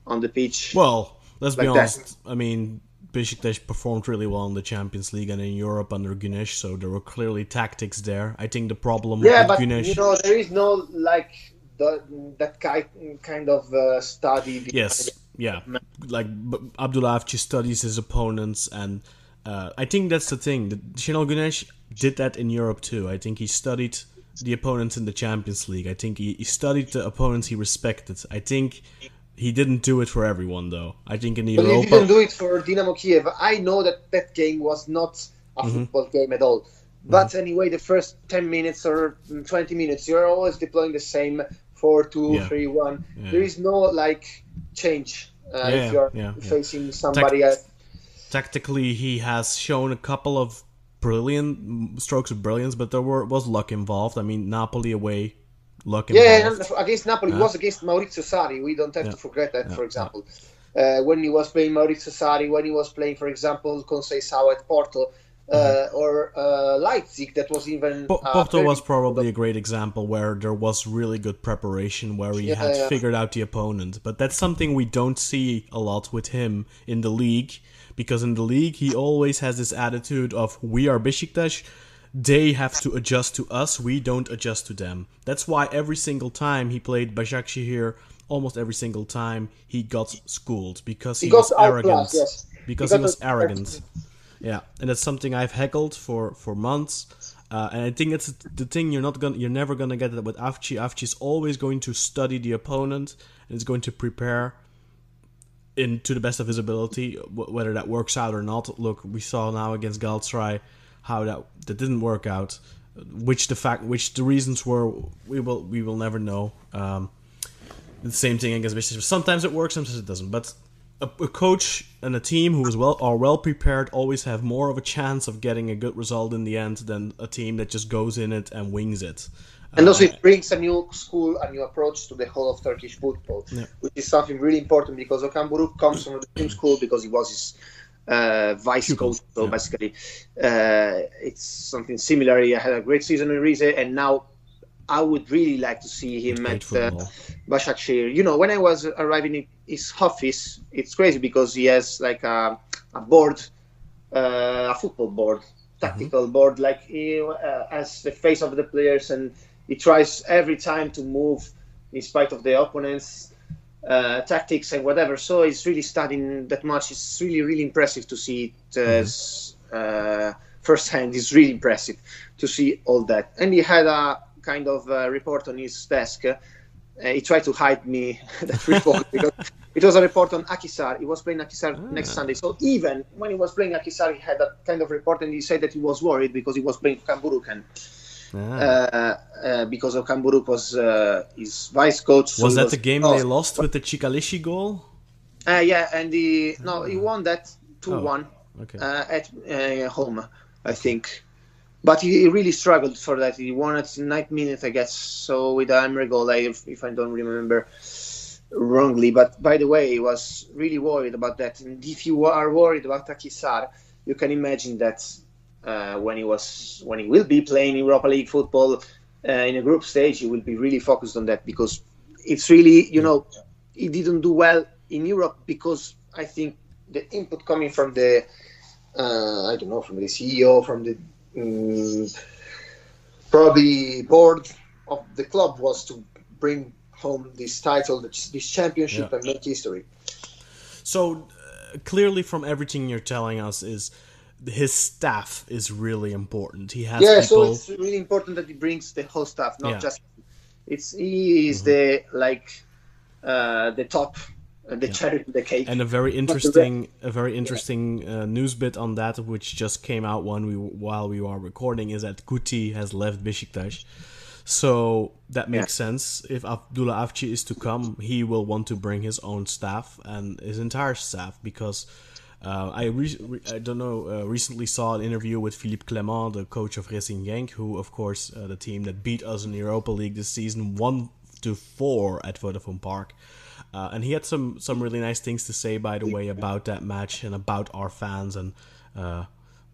on the pitch. Well, let's be Like that. honest. I mean, Besiktas performed really well in the Champions League and in Europe under Güneş, so there were clearly tactics there. I think the problem Yeah, with but Güneş. you know there is no like the, that kind kind of uh, study. Yes, yeah. Like Abdullah Avci studies his opponents, and uh, I think that's the thing. The Şenol Güneş did that in Europe too. I think he studied the opponents in the Champions League. I think he, he studied the opponents he respected. I think he didn't do it for everyone though. I think in the But he didn't do it for Dynamo Kiev. I know that that game was not a Mm-hmm. football game at all. But anyway, the first 10 minutes or 20 minutes, you're always deploying the same 4 2 Yeah. 3 1. Yeah. There is no like change uh, Yeah, if you're facing somebody else. tactically he has shown a couple of brilliant strokes of brilliance, but there were was luck involved. I mean, Napoli away, luck Yeah, involved. and against Napoli, it was against Maurizio Sarri. We don't have Yeah. to forget that, Yeah, for example. Uh, when he was playing Maurizio Sarri, when he was playing, for example, Conceição at Porto, uh, or uh, Leipzig, that was even. Mm-hmm. Po- uh, Porto very- was probably a great example where there was really good preparation, where he Yeah, had yeah. figured out the opponent. But that's something we don't see a lot with him in the league, because in the league he always has this attitude of we are Besiktas, they have to adjust to us, we don't adjust to them. That's why every single time he played Başakşehir, almost every single time he got schooled because he, He was arrogant. yes. Because He he, was arrogant. Yeah, and that's something I've heckled for for months, uh, and I think it's the thing you're not gonna, you're never gonna get that with Avci. Avci is always going to study the opponent and is going to prepare in to the best of his ability. wh- Whether that works out or not, look, we saw now against Galatasaray how that that didn't work out. Which the fact, which the reasons were, we will we will never know. Um, the same thing against Besiktas. Sometimes it works, sometimes it doesn't. But a, a coach and a team who is well are well prepared always have more of a chance of getting a good result in the end than a team that just goes in it and wings it. And also, it brings a new school, a new approach to the whole of Turkish football, Yeah. which is something really important because Okan Buruk comes from the [clears throat] same school because he was his uh, vice coach. So yeah. basically, uh, it's something similar. He had a great season in Rize, and now I would really like to see him Great at uh. Başakşehir. You know, when I was arriving in his office, it's crazy because he has like a, a board, uh, a football board, tactical board, like he uh, as the face of the players, and he tries every time to move in spite of the opponents. Uh, tactics and whatever. So he's really studying that much. It's really, really impressive to see it as uh, firsthand. It's really impressive to see all that. And he had a kind of uh, report on his desk. Uh, he tried to hide me [laughs] that report [laughs] because it was a report on Akhisar. He was playing Akhisar next Sunday. So even when he was playing Akhisar, he had that kind of report, and he said that he was worried because he was playing Okan Buruk and Ah. uh, uh, because of Okan Buruk was uh, his vice coach. so was that the game oh, they lost with the Chikalishi goal? uh, yeah, and he no, he won that two one Okay. uh, at uh, home, I think. But he, really struggled for that. He won at ninth minute, I guess. So with the Emery goal, I, if, if I don't remember wrongly. But by the way, he was really worried about that. And if you are worried about Akhisar, you can imagine that uh, when he was when he will be playing Europa League football uh, in a group stage, he will be really focused on that because it's really you know he didn't do well in Europe because I think the input coming from the uh, I don't know from the CEO from the um, probably board of the club was to bring home this title, this, championship, Yeah. and make history. So uh, clearly, from everything you're telling us, is his staff is really important. He has yeah, people. so it's really important that he brings the whole staff, not Yeah. Mm-hmm. just it's he is the like uh, the top, uh, the cherry on the cake. and a very interesting, a very interesting uh, news bit on that, which just came out when we while we are recording, is that Guti has left Besiktas. So that makes sense. If Abdullah Avci is to come, he will want to bring his own staff and his entire staff because uh, I re- I don't know uh, recently saw an interview with Philippe Clement, the coach of Racing Genk, who of course uh, the team that beat us in the Europa League this season, one to four at Vodafone Park. Uh, and he had some some really nice things to say, by the way, about that match and about our fans and uh,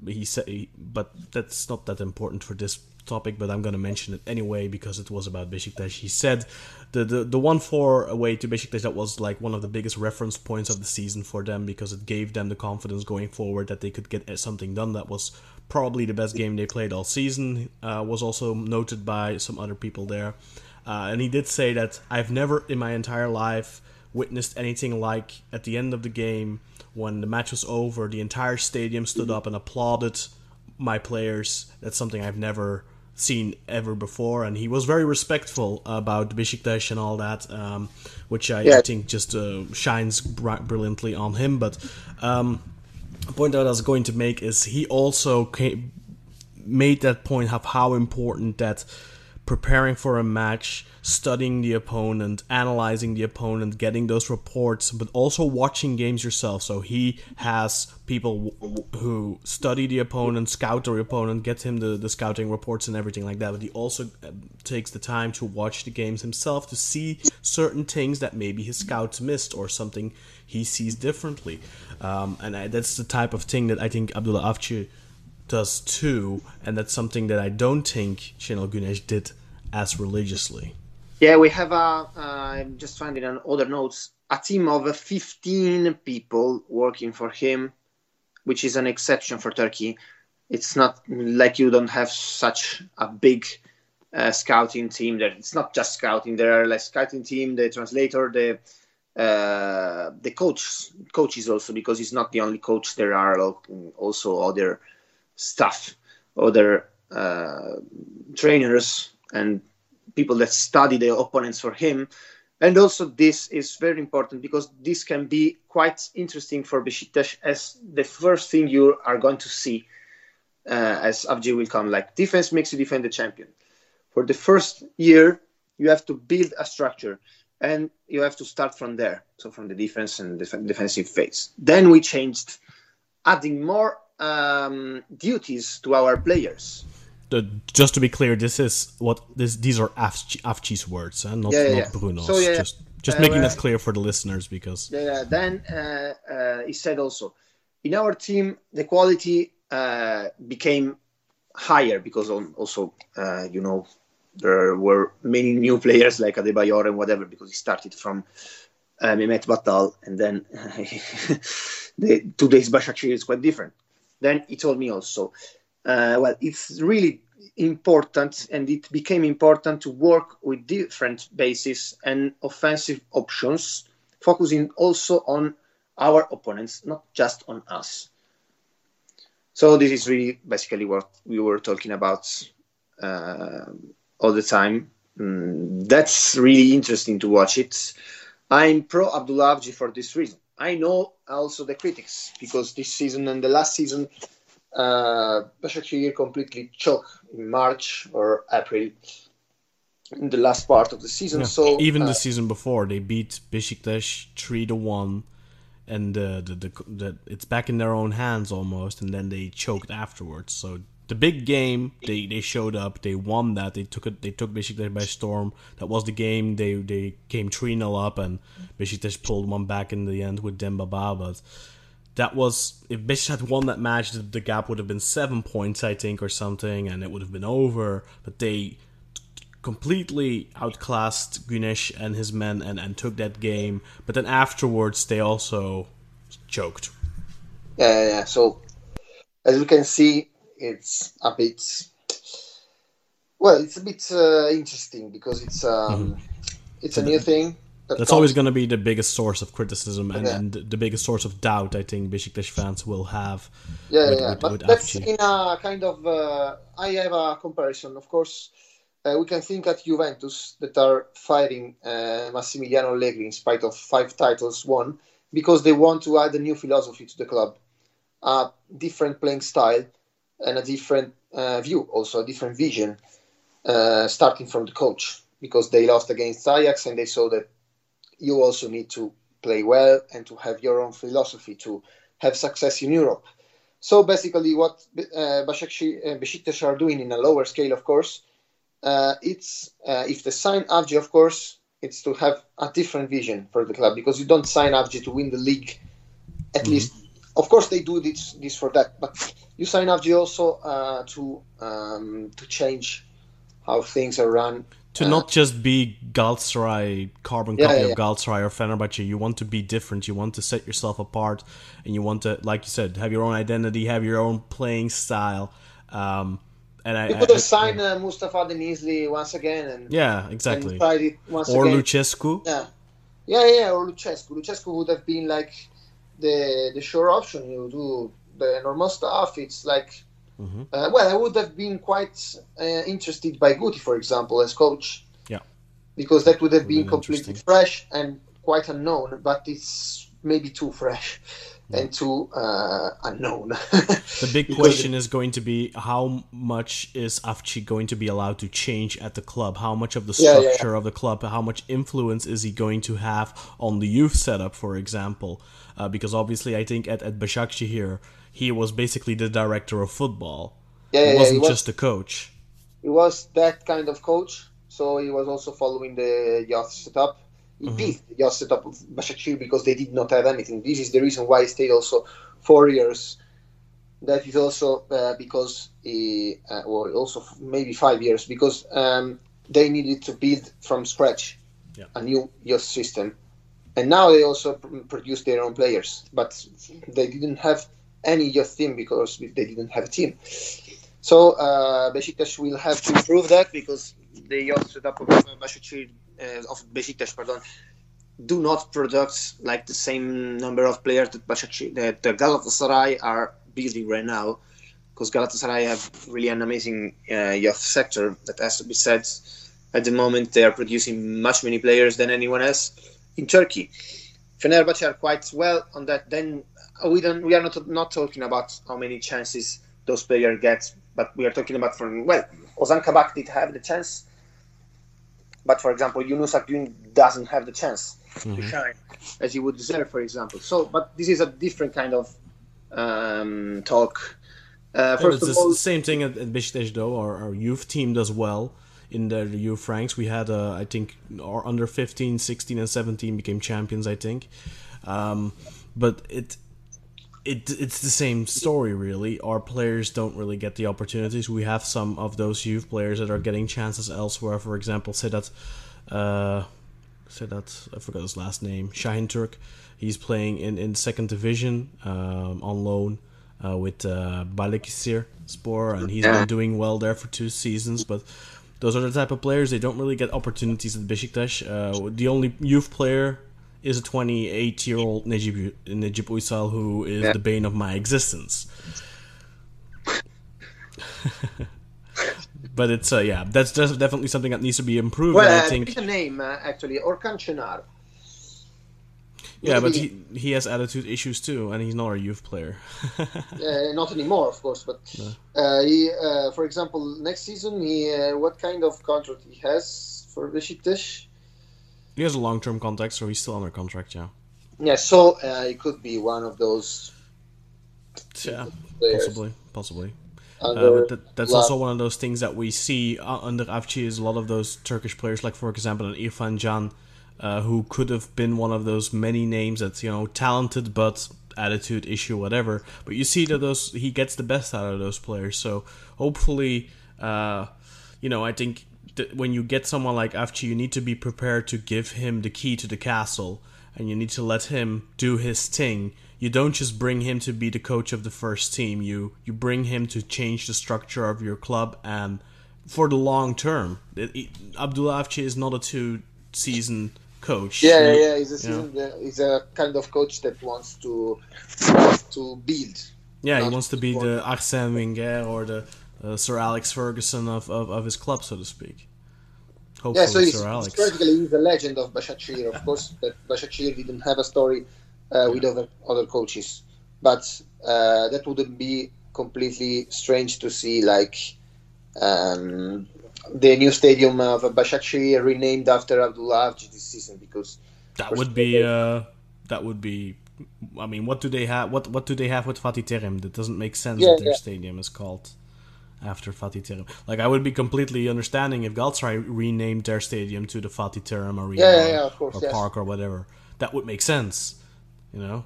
he said, but that's not that important for this topic. But I'm going to mention it anyway because it was about Besiktas. He said the the the one four away to Besiktas that was like one of the biggest reference points of the season for them because it gave them the confidence going forward that they could get something done. That was probably the best game they played all season. Uh, was also noted by some other people there, uh, and he did say that I've never in my entire life witnessed anything like at the end of the game when the match was over, the entire stadium stood up and applauded my players. That's something I've never seen ever before, and he was very respectful about Besiktas and all that, um, which I, yeah. I, think just uh, shines brilliantly on him. But um, the point that I was going to make is he also came, made that point of how important that preparing for a match, studying the opponent, analyzing the opponent, getting those reports, but also watching games yourself. So he has people who study the opponent, scout the opponent, get him the, the scouting reports and everything like that. But he also uh, takes the time to watch the games himself to see certain things that maybe his scouts missed or something he sees differently. Um, and I, that's the type of thing that I think Abdullah Avci does too, and that's something that I don't think Şenol Güneş did as religiously. Yeah, we have am just finding on other notes a team of 15 people working for him, which is an exception for Turkey. It's not like you don't have such a big uh, scouting team there. It's not just scouting. There are like scouting team, the translator, the uh, the coach, coaches also because he's not the only coach. There are also other staff, other uh, trainers, and people that study the opponents for him. And also, this is very important because this can be quite interesting for Besiktas as the first thing you are going to see uh, as Avci will come. Like defense makes you defend the champion. For the first year, you have to build a structure and you have to start from there. So from the defense and def- defensive phase. Then we changed, adding more um, duties to our players. The, just to be clear, this is what this. These are Avci's words, and not, yeah, yeah, not Bruno's. So, yeah, just just uh, making that clear for the listeners, because yeah. yeah. Then uh, uh, he said also, in our team, the quality uh, became higher because also, uh, you know, there were many new players like Adebayor and whatever because he started from uh, Mehmet Battal and then [laughs] the today's Başakşehir is quite different. Then he told me also, uh, well, it's really important and it became important to work with different bases and offensive options, focusing also on our opponents, not just on us. So this is really basically what we were talking about uh, all the time. Mm, that's really interesting to watch it. I'm pro Abdullah for this reason. I know also the critics because this season and the last season, uh, Başakşehir completely choked in March or April in the last part of the season. Yeah. So even uh, the season before, they beat Besiktas three to one, and uh, the, the, the it's back in their own hands almost, and then they choked afterwards. So the big game they, they showed up they won that they took it they took Besiktas by storm that was the game they they came 3-0 up and Besiktas pulled one back in the end with Demba Ba but that was if Besiktas had won that match the, the gap would have been 7 points I think or something and it would have been over but they completely outclassed Güneş and his men and, and took that game but then afterwards they also choked yeah yeah, yeah. so as we can see it's a bit well it's a bit uh, interesting because it's um, mm-hmm. it's a new thing that that's always going to be the biggest source of criticism and, yeah. and, the biggest source of doubt I think Besiktas fans will have. Yeah, with, yeah, with, but with that's in a kind of. Uh, I have a comparison, of course. Uh, we can think at Juventus that are fighting uh, Massimiliano Allegri in spite of five titles won because they want to add a new philosophy to the club, a different playing style, and a different uh, view, also a different vision, uh, starting from the coach, because they lost against Ajax and they saw that you also need to play well and to have your own philosophy to have success in Europe. So basically, what uh, Besiktas are doing in a lower scale, of course, uh, it's uh, if they sign Avci, of course, it's to have a different vision for the club because you don't sign Avci to win the league. At mm-hmm. least, of course, they do this this for that, but you sign Avci also uh, to um, to change how things are run. To uh, not just be Galatasaray, carbon Yeah, copy yeah, of. Galatasaray or Fenerbahce. You want to be different. You want to set yourself apart, and you want to, like you said, have your own identity, have your own playing style. Um, and I, You I- could have signed uh, Mustafa Denizli once again and, yeah, and exactly. tried it once Or again. Lucescu. Yeah, yeah, yeah, or Lucescu. Lucescu would have been like the the sure option. You do the normal stuff. It's like, Mhm. uh, well, I would have been quite uh, interested by Guti, for example, as coach. Yeah. because that would have been been completely fresh and quite unknown. But it's maybe too fresh and too uh, unknown. [laughs] The big question is going to be how much is Avci going to be allowed to change at the club? How much of the Yeah, yeah, yeah. structure of the club, how much influence is he going to have on the youth setup, for example? Uh, because obviously, I think at, at Başakşehir here, he was basically the director of football. Yeah, he yeah, yeah, wasn't he was- just a coach. he was that kind of coach, so he was also following the youth setup. He beat the youth setup of Başakşehir because they did not have anything. This is the reason why he stayed also four years. That is also uh, because he, uh, or also maybe five years, because um, they needed to build from scratch Yeah. a new youth system. And now they also pr- produce their own players, but they didn't have any youth team because they didn't have a team. So uh, Besiktas will have to improve that because the youth setup of Başakşehir, uh, of Besiktas, pardon, do not produce like the same number of players that that the Galatasaray are building right now. Because Galatasaray have really an amazing uh, youth sector that has to be said. At the moment, they are producing much many players than anyone else in Turkey. Fenerbahce are quite well on that. Then we don't. We are not not talking about how many chances those players get, but we are talking about from well, Ozan Kabak did have the chance, but for example, Yunus Akgün doesn't have the chance to shine as he would deserve, for example. So, but this is a different kind of um, talk. Uh, first it's of all, s- same thing at, at Besiktas though. Our, our youth team does well in the youth ranks. We had, uh, I think, our under 15, 16, and 17 became champions. I think, um, but it. It, it's the same story really. Our players don't really get the opportunities. We have some of those youth players that are getting chances elsewhere. For example, Sedat, uh, Sedat, I forgot his last name, Shahin Turk. He's playing in, in second division um, on loan uh, with uh, Balikesir Spor, and he's been doing well there for two seasons. But those are the type of players they don't really get opportunities at Besiktas. Uh, the only youth player is a 28 year old Necip Necip Uysal, who is Yeah. the bane of my existence. [laughs] but it's uh, yeah, that's definitely something that needs to be improved. well, I uh, think a name uh, actually, Orkan Çınar. yeah, but he he has attitude issues too, and he's not a youth player. [laughs] Uh, not anymore, of course, but uh, he, uh, for example, next season, he uh, what kind of contract he has for Besiktas? He has a long term contract, so he's still under contract. Yeah, Yeah, so uh, he could be one of those yeah, players. possibly, possibly. Uh, but that, that's also one of those things that we see uh, under Avci is a lot of those Turkish players, like for example, an Irfan Can, uh, who could have been one of those many names that's you know talented but attitude issue, whatever. But you see that those he gets the best out of those players. So hopefully, uh, you know, I think when you get someone like Avci, you need to be prepared to give him the key to the castle, and you need to let him do his thing you don't just bring him to be the coach of the first team. You you bring him to change the structure of your club and for the long term. Abdullah Avci is not a two season coach. yeah, yeah, yeah. He's a, season, he's a kind of coach that wants to to build. Yeah, he wants to be the Arsene Wenger or the uh, Sir Alex Ferguson of, of, of his club, so to speak. Hopefully, Yeah, so he's, Sir he's Alex. practically he's a legend of Başakşehir. Of course, [laughs] that Başakşehir didn't have a story uh, with other other coaches, but uh, that wouldn't be completely strange to see like um, the new stadium of Başakşehir renamed after Abdullah Avci this season because That would be uh, that would be. I mean, what do they have? What what do they have with Fatih Terim? That doesn't make sense Yeah, that their yeah. stadium is called after Fatih Terim. Like, I would be completely understanding if Galatasaray renamed their stadium to the Fatih Terim Arena Yeah, yeah, or, yeah, of course, or yes. park or whatever. That would make sense, you know.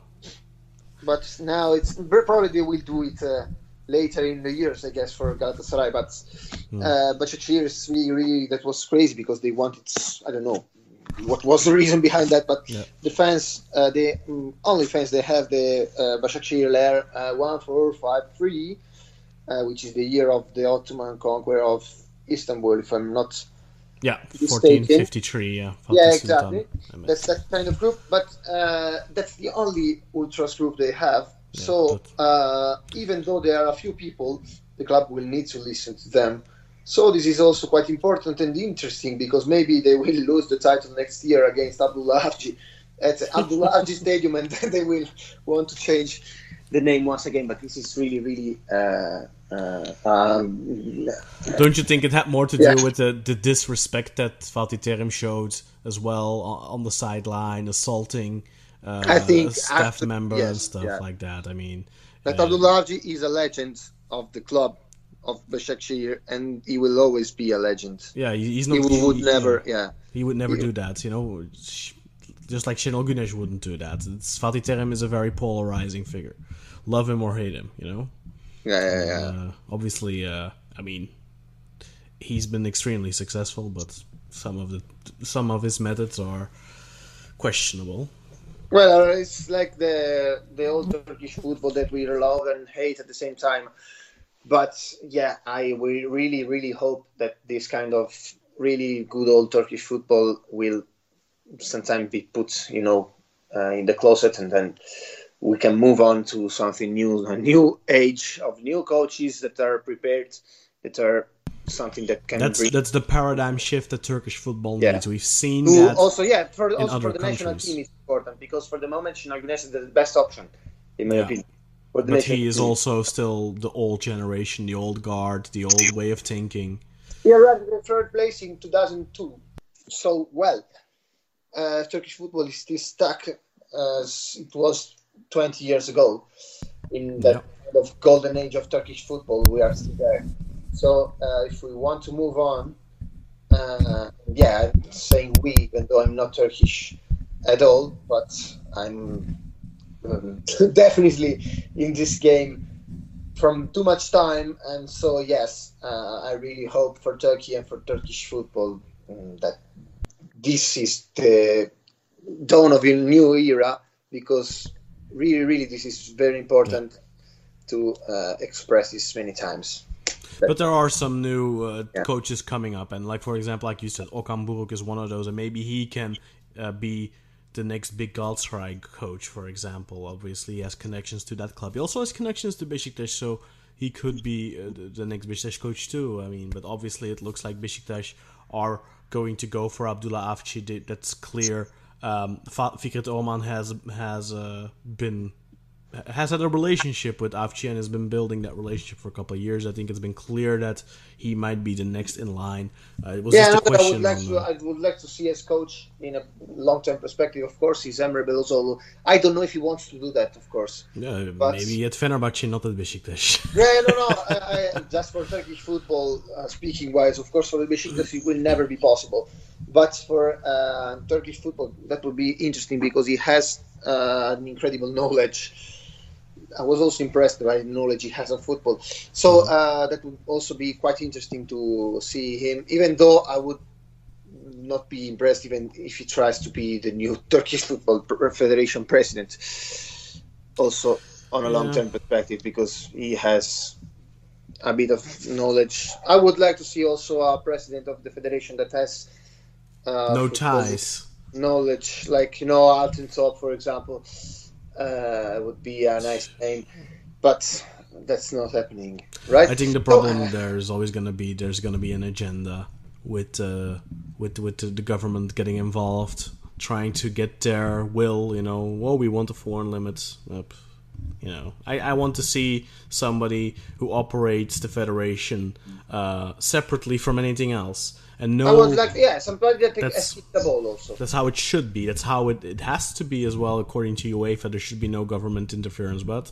but now it's probably they will do it uh, later in the years, I guess, for Galatasaray. But mm. uh, Başakşehir is really, really that was crazy because they wanted. I don't know what was the reason behind that, but yeah. the fans, uh, the um, only fans they have the uh, Başakşehir Lair uh, one four five three, uh, which is the year of the Ottoman conquer of Istanbul, if I'm not. Yeah, fourteen fifty three. Yeah, yeah, exactly. That's that kind of group, but uh, that's the only ultras group they have. Yeah, so uh, even though there are a few people, the club will need to listen to them. So this is also quite important and interesting because maybe they will [laughs] lose the title next year against Abdullah Avcı at Abdullah Avcı [laughs] Stadium, and they will want to change the name once again. But this is really, really. Uh, uh, um, Don't you think it had more to do yeah. with the, the disrespect that Fatih Terim showed as well on the sideline, assaulting uh, I think staff after, member yes, and stuff yeah. like that? I mean, but uh, Abdullah Avcı is a legend of the club of Başakşehir, and he will always be a legend. Yeah, he's not. He would he, never. Yeah, he would never he, do that. You know, just like Şenol Güneş wouldn't do that. It's, Fatih Terim is a very polarizing figure. Love him or hate him, you know. Yeah, yeah, yeah. Uh, obviously, uh, I mean, he's been extremely successful, but some of the some of his methods are questionable. Well, it's like the the old Turkish football that we love and hate at the same time. But yeah, I we really really hope that this kind of really good old Turkish football will sometime be put, you know, uh, in the closet, and then we can move on to something new, a new age of new coaches that are prepared, that are something that can. That's bring... that's the paradigm shift that Turkish football yeah. needs. We've seen Who that. Also, yeah, for also for the countries. national team, it's important because for the moment, Şenol Güneş is the best option, in my yeah. opinion. But he is team. also still the old generation, the old guard, the old way of thinking. Yeah, right. The third place in 2002. So well, uh, Turkish football is still stuck as it was 20 years ago in that kind of golden age of Turkish football. We are still there. So uh, if we want to move on, uh, yeah, I'm saying we, even though I'm not Turkish at all, but I'm um, [laughs] definitely in this game from too much time. And so, yes, uh, I really hope for Turkey and for Turkish football um, that this is the dawn of a new era because really, really, this is very important yeah. to uh, express this many times. But there are some new uh, yeah. coaches coming up, and like for example, like you said, Okan Buruk is one of those, and maybe he can uh, be the next big Galatasaray coach, for example. Obviously, he has connections to that club. He also has connections to Besiktas, so he could be uh, the next Besiktas coach too. I mean, but obviously, it looks like Besiktas are going to go for Abdullah Avcı. That's clear. Um, Fikret Orman has has uh, been has had a relationship with Avcı and has been building that relationship for a couple of years. I think it's been clear that he might be the next in line. Uh, it was yeah, just a question. I would, like to, I would like to see as coach in a long term perspective. Of course, he's admirable. Also, I don't know if he wants to do that. Of course, yeah, but, maybe at Fenerbahce, not at Besiktas. [laughs] yeah, no, no. [laughs] I, I, just for Turkish football, uh, speaking wise, of course, for the Besiktas, it will never be possible. But for uh, Turkish football, that would be interesting because he has uh, an incredible [laughs] knowledge I was also impressed by the knowledge he has of football. So mm-hmm. uh, that would also be quite interesting to see him, even though I would not be impressed even if he tries to be the new [laughs] Turkish Football Federation president. Also, on a yeah. long term perspective, because he has a bit of knowledge. I would like to see also a president of the federation that has uh, no ties knowledge, like you know Altıntop, for example uh, would be a nice name, but that's not happening, right? I think the problem so, there is always going to be there's going to be an agenda with uh, with with the government getting involved, trying to get their will. You know, well, we want the foreign limits. Up. You know, I, I want to see somebody who operates the federation uh, separately from anything else and no. I was like, yeah, somebody that that's, the ball also. That's how it should be. That's how it, it has to be as well, according to UEFA. There should be no government interference, but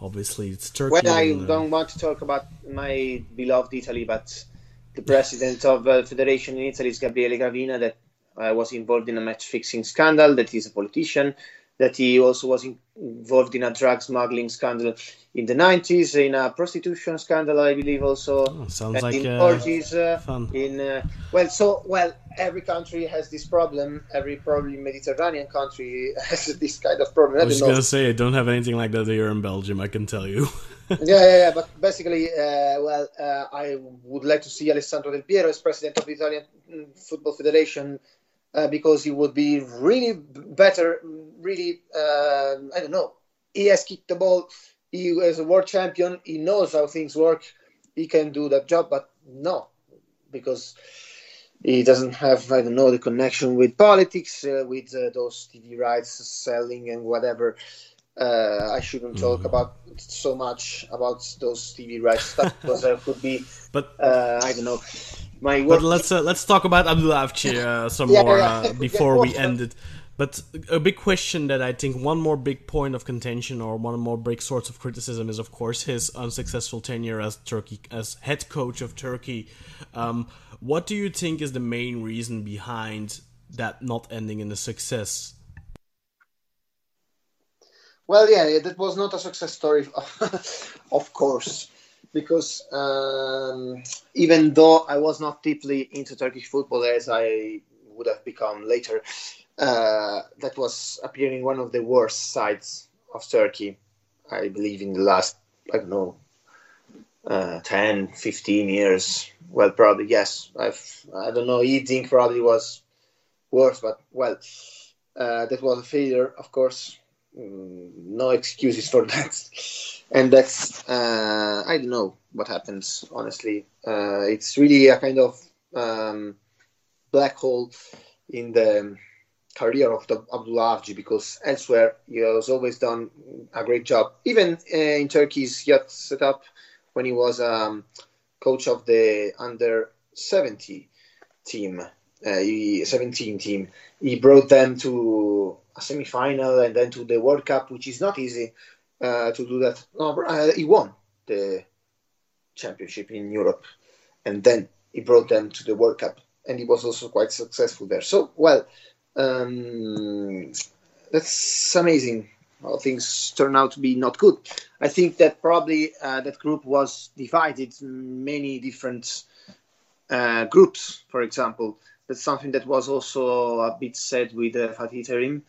obviously it's Turkey. Well, I and, uh, don't want to talk about my beloved Italy, but the president of the uh, federation in Italy is Gabriele Gravina, that uh, was involved in a match fixing scandal. That he's a politician. That he also was involved in a drug smuggling scandal in the 90s, in a prostitution scandal, I believe, also. Oh, sounds like in uh, orgies, uh, fun. in uh, well, so well, every country has this problem. Every probably Mediterranean country has [laughs] this kind of problem. I I was gonna say, I don't have anything like that here in Belgium. I can tell you. [laughs] yeah, yeah, yeah. But basically, uh, well, uh, I would like to see Alessandro Del Piero as president of the Italian mm, Football Federation uh, because he would be really b- better. Really, uh, I don't know. He has kicked the ball. He is a world champion. He knows how things work. He can do that job, but no, because he doesn't have, I don't know, the connection with politics, uh, with uh, those TV rights selling and whatever. Uh, I shouldn't talk about so much about those TV rights stuff because there could be, [laughs] but uh, I don't know, my but let's uh, let's talk about Abdullah Avci uh, some [laughs] Yeah, more yeah, uh, yeah. before [laughs] Yeah, we end it. But a big question that I think one more big point of contention or one more big source of criticism is, of course, his unsuccessful tenure as Turkey as head coach of Turkey. Um, what do you think is the main reason behind that not ending in a success? Well, yeah, that was not a success story, [laughs] of course, because um, even though I was not deeply into Turkish football as I would have become later, uh, that was appearing one of the worst sides of Turkey, I believe, in the last, I don't know, uh, 10, 15 years. Well, probably, yes. I've, I don't know, eating probably was worse, but well, uh, that was a failure, of course. Mm, no excuses for [laughs] that. And that's, uh, I don't know what happens, honestly. Uh, it's really a kind of um, black hole in the career of the Abdullah Avci because elsewhere he has always done a great job. Even uh, in Turkey's youth setup, when he was um, coach of the under 70 team, uh, he, 17 team, he brought them to a semi final and then to the World Cup, which is not easy uh, to do that. No, uh, he won the championship in Europe and then he brought them to the World Cup and he was also quite successful there. So, well, um, that's amazing how things turn out to be not good. I think that probably uh, that group was divided many different uh, groups. For example, that's something that was also a bit said with uh, Fatih Terim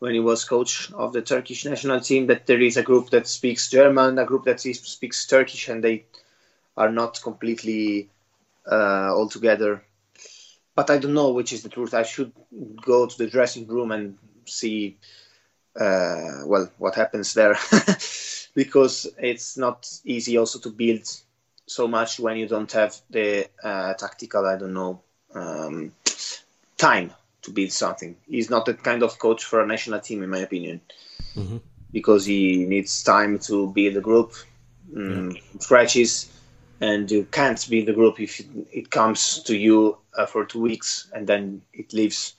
when he was coach of the Turkish national team. That there is a group that speaks German, a group that speaks Turkish, and they are not completely uh, all together but I don't know which is the truth. I should go to the dressing room and see, uh, well, what happens there, [laughs] because it's not easy also to build so much when you don't have the uh, tactical, I don't know, um, time to build something. He's not the kind of coach for a national team, in my opinion, Mhm. because he needs time to build a group, um, scratches, and you can't build a group if it, comes to you uh, for two weeks and then it leaves.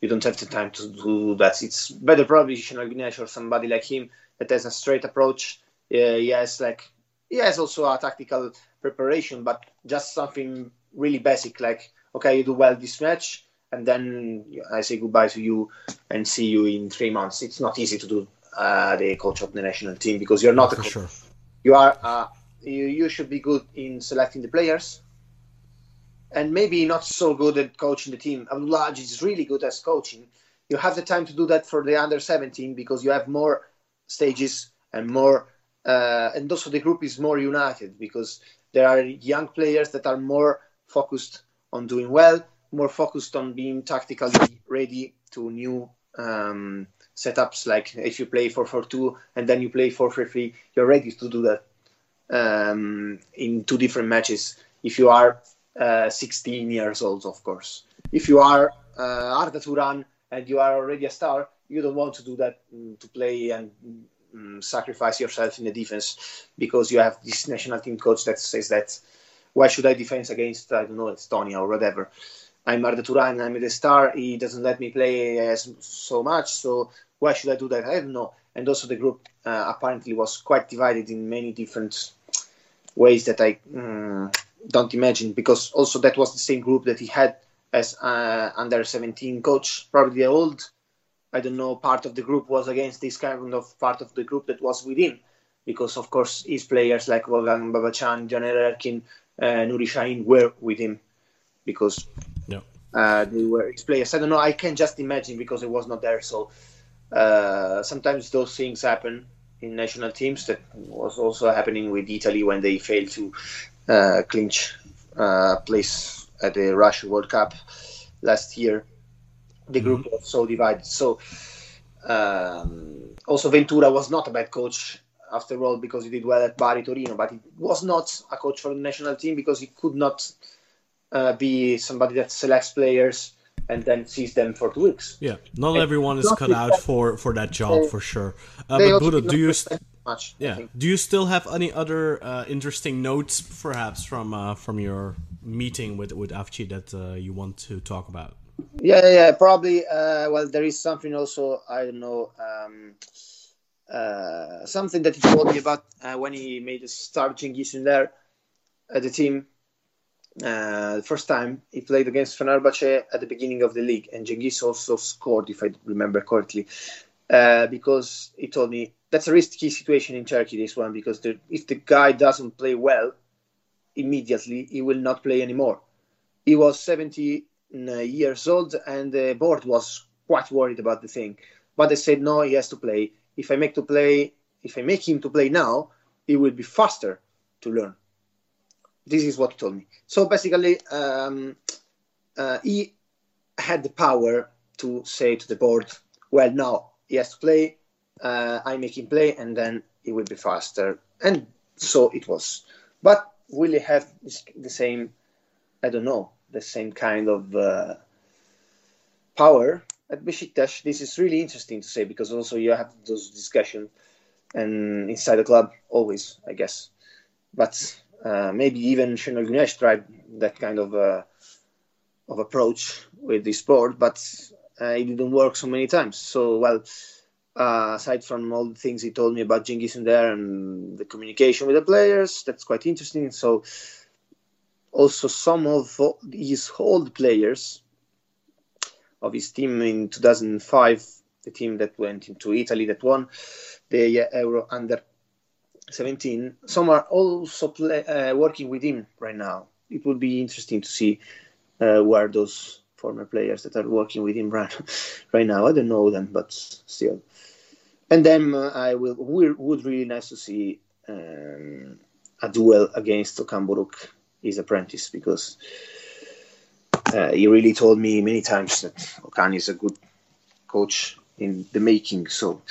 You don't have the time to do that. It's better probably Şenol Güneş or somebody like him that has a straight approach. Uh, he has like he has also a tactical preparation, but just something really basic like okay, you do well this match, and then I say goodbye to you and see you in three months. It's not easy to do uh, the coach of the national team because you're not a coach sure. you are uh, you, you should be good in selecting the players. And maybe not so good at coaching the team. Abdullah is really good at coaching. You have the time to do that for the under 17 because you have more stages and more uh, and also the group is more united because there are young players that are more focused on doing well more focused on being tactically ready to new um, setups. Like if you play 4-4-2 and then you play 4-3-3 you're ready to do that um, in two different matches. If you are uh, 16 years old of course. If you are uh, Arda Turan and you are already a star you don't want to do that mm, to play and mm, sacrifice yourself in the defense because you have this national team coach that says that why should I defend against I don't know Estonia or whatever? I'm Arda Turan I'm the star he doesn't let me play as so much so why should I do that? I don't know. And also the group uh, apparently was quite divided in many different ways that I mm, don't imagine because also that was the same group that he had as uh, under 17 coach probably the old I don't know, part of the group was against this kind of part of the group that was with him. Because, of course, his players like Volkan Babacan, Caner Erkin, uh, Nuri Sahin were with him because Yeah. uh, they were his players. I don't know. I can just imagine because it was not there. So uh, sometimes those things happen in national teams. That was also happening with Italy when they failed to uh, clinch uh, place at the Russia World Cup last year. The group was so divided. So um, also Ventura was not a bad coach after all because he did well at Bari Torino, but he was not a coach for the national team because he could not uh, be somebody that selects players and then sees them for two weeks. Yeah, not And everyone is not cut out that- for for that job They- for sure. Uh, but also Buddha, do you? spend much? Yeah. Do you still have any other uh, interesting notes, perhaps from uh, from your meeting with with Avci that uh, you want to talk about? Yeah, yeah, yeah, probably. Uh, well, there is something also. I don't know. Um, uh, something that he told me about uh, when he made a start Cengiz Ünder at the team. Uh, the first time he played against Fenerbahce at the beginning of the league, and Cengiz also scored, if I remember correctly, uh, because he told me that's a risky situation in Turkey. This one because the, if the guy doesn't play well, immediately he will not play anymore. He was 70 uh, years old, and the board was quite worried about the thing. But they said no, he has to play. If I make to play, if I make him to play now, he will be faster to learn. This is what he told me. So basically, um, uh, he had the power to say to the board, "Well, now he has to play. Uh, I make him play, and then he will be faster." And so it was. But will he have the same? I don't know the same kind of uh, power at Besiktas. This is really interesting to say because also you have those discussions and inside the club always, I guess. But uh, maybe even Şenol Güneş tried that kind of uh, of approach with this sport, but uh, it didn't work so many times. So well. Uh, aside from all the things he told me about Cengiz Ünder and the communication with the players, that's quite interesting. So also some of his old players of his team in 2005, the team that went into Italy that won the Euro under 17, some are also play, uh, working with him right now. It would be interesting to see uh, where those former players that are working with him [laughs] right, right now. I don't know them, but still. And then uh, I will would really nice to see um, a duel against Okan Buruk his apprentice because uh, he really told me many times that Okan is a good coach in the making. So,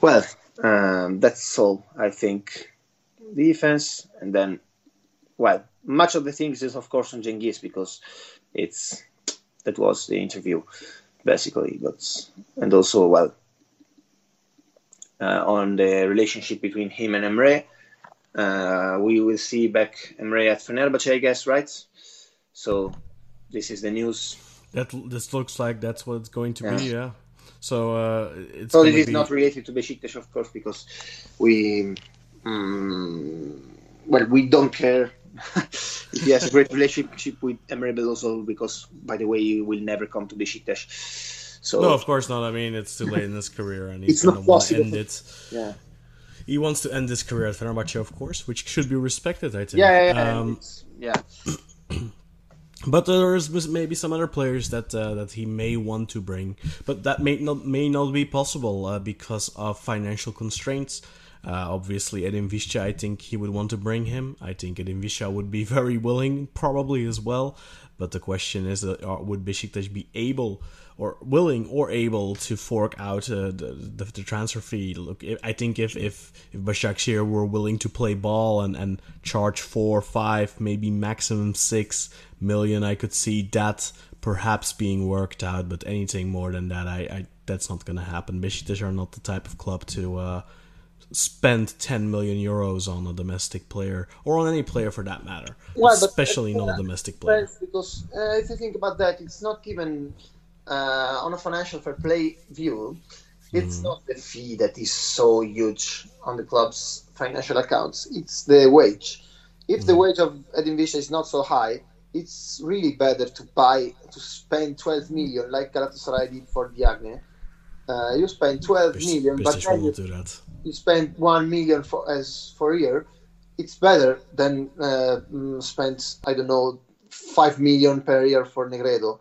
well, um, that's all I think. Defense, and then, well, much of the things is of course on Cengiz because it's that was the interview basically, but and also well uh, on the relationship between him and Emre. Uh, we will see back Emre at Fenerbahce, I guess, right? So this is the news. That this looks like that's what it's going to Yeah. be. Yeah. So uh, it's. So this is be- not related to Besiktas, of course, because we, um, well, we don't care [laughs] if he has a great relationship with Emre Belözoğlu because, by the way, he will never come to Besiktas. So No, of course not. I mean, it's too late in his career, and he's It's not gonna want to end it. yeah, He wants to end his career at Fenerbahce, of course, which should be respected. I think. yeah, yeah, yeah. Um, yeah. But there is maybe some other players that uh, that he may want to bring, but that may not may not be possible uh, because of financial constraints. Uh, obviously, Edin Visca, I think he would want to bring him. I think Edin Visca would be [laughs] very willing, probably as well. But the question is, uh, would Besiktas be able or willing or able to fork out uh, the, the the transfer fee? Look, I think if if if Başakşehir were willing to play ball and and charge four, five, maybe maximum six million, I could see that perhaps being worked out. But anything more than that, I, I that's not going to happen. Besiktas are not the type of club to. Uh, spend 10 million euros on a domestic player or on any player for that matter Well, especially not a domestic player because uh, if you think about that, it's not even uh, on a financial fair play view. It's not the fee that is so huge on the club's financial accounts. It's the wage. If the wage of Edin Visca is not so high, it's really better to buy to spend 12 million like Galatasaray did for Diagne. Uh, you spend 12 Beş- million, but then you, do that. you spend 1 million for as for a year. It's better than uh, mm, spend I don't know 5 million per year for Negredo.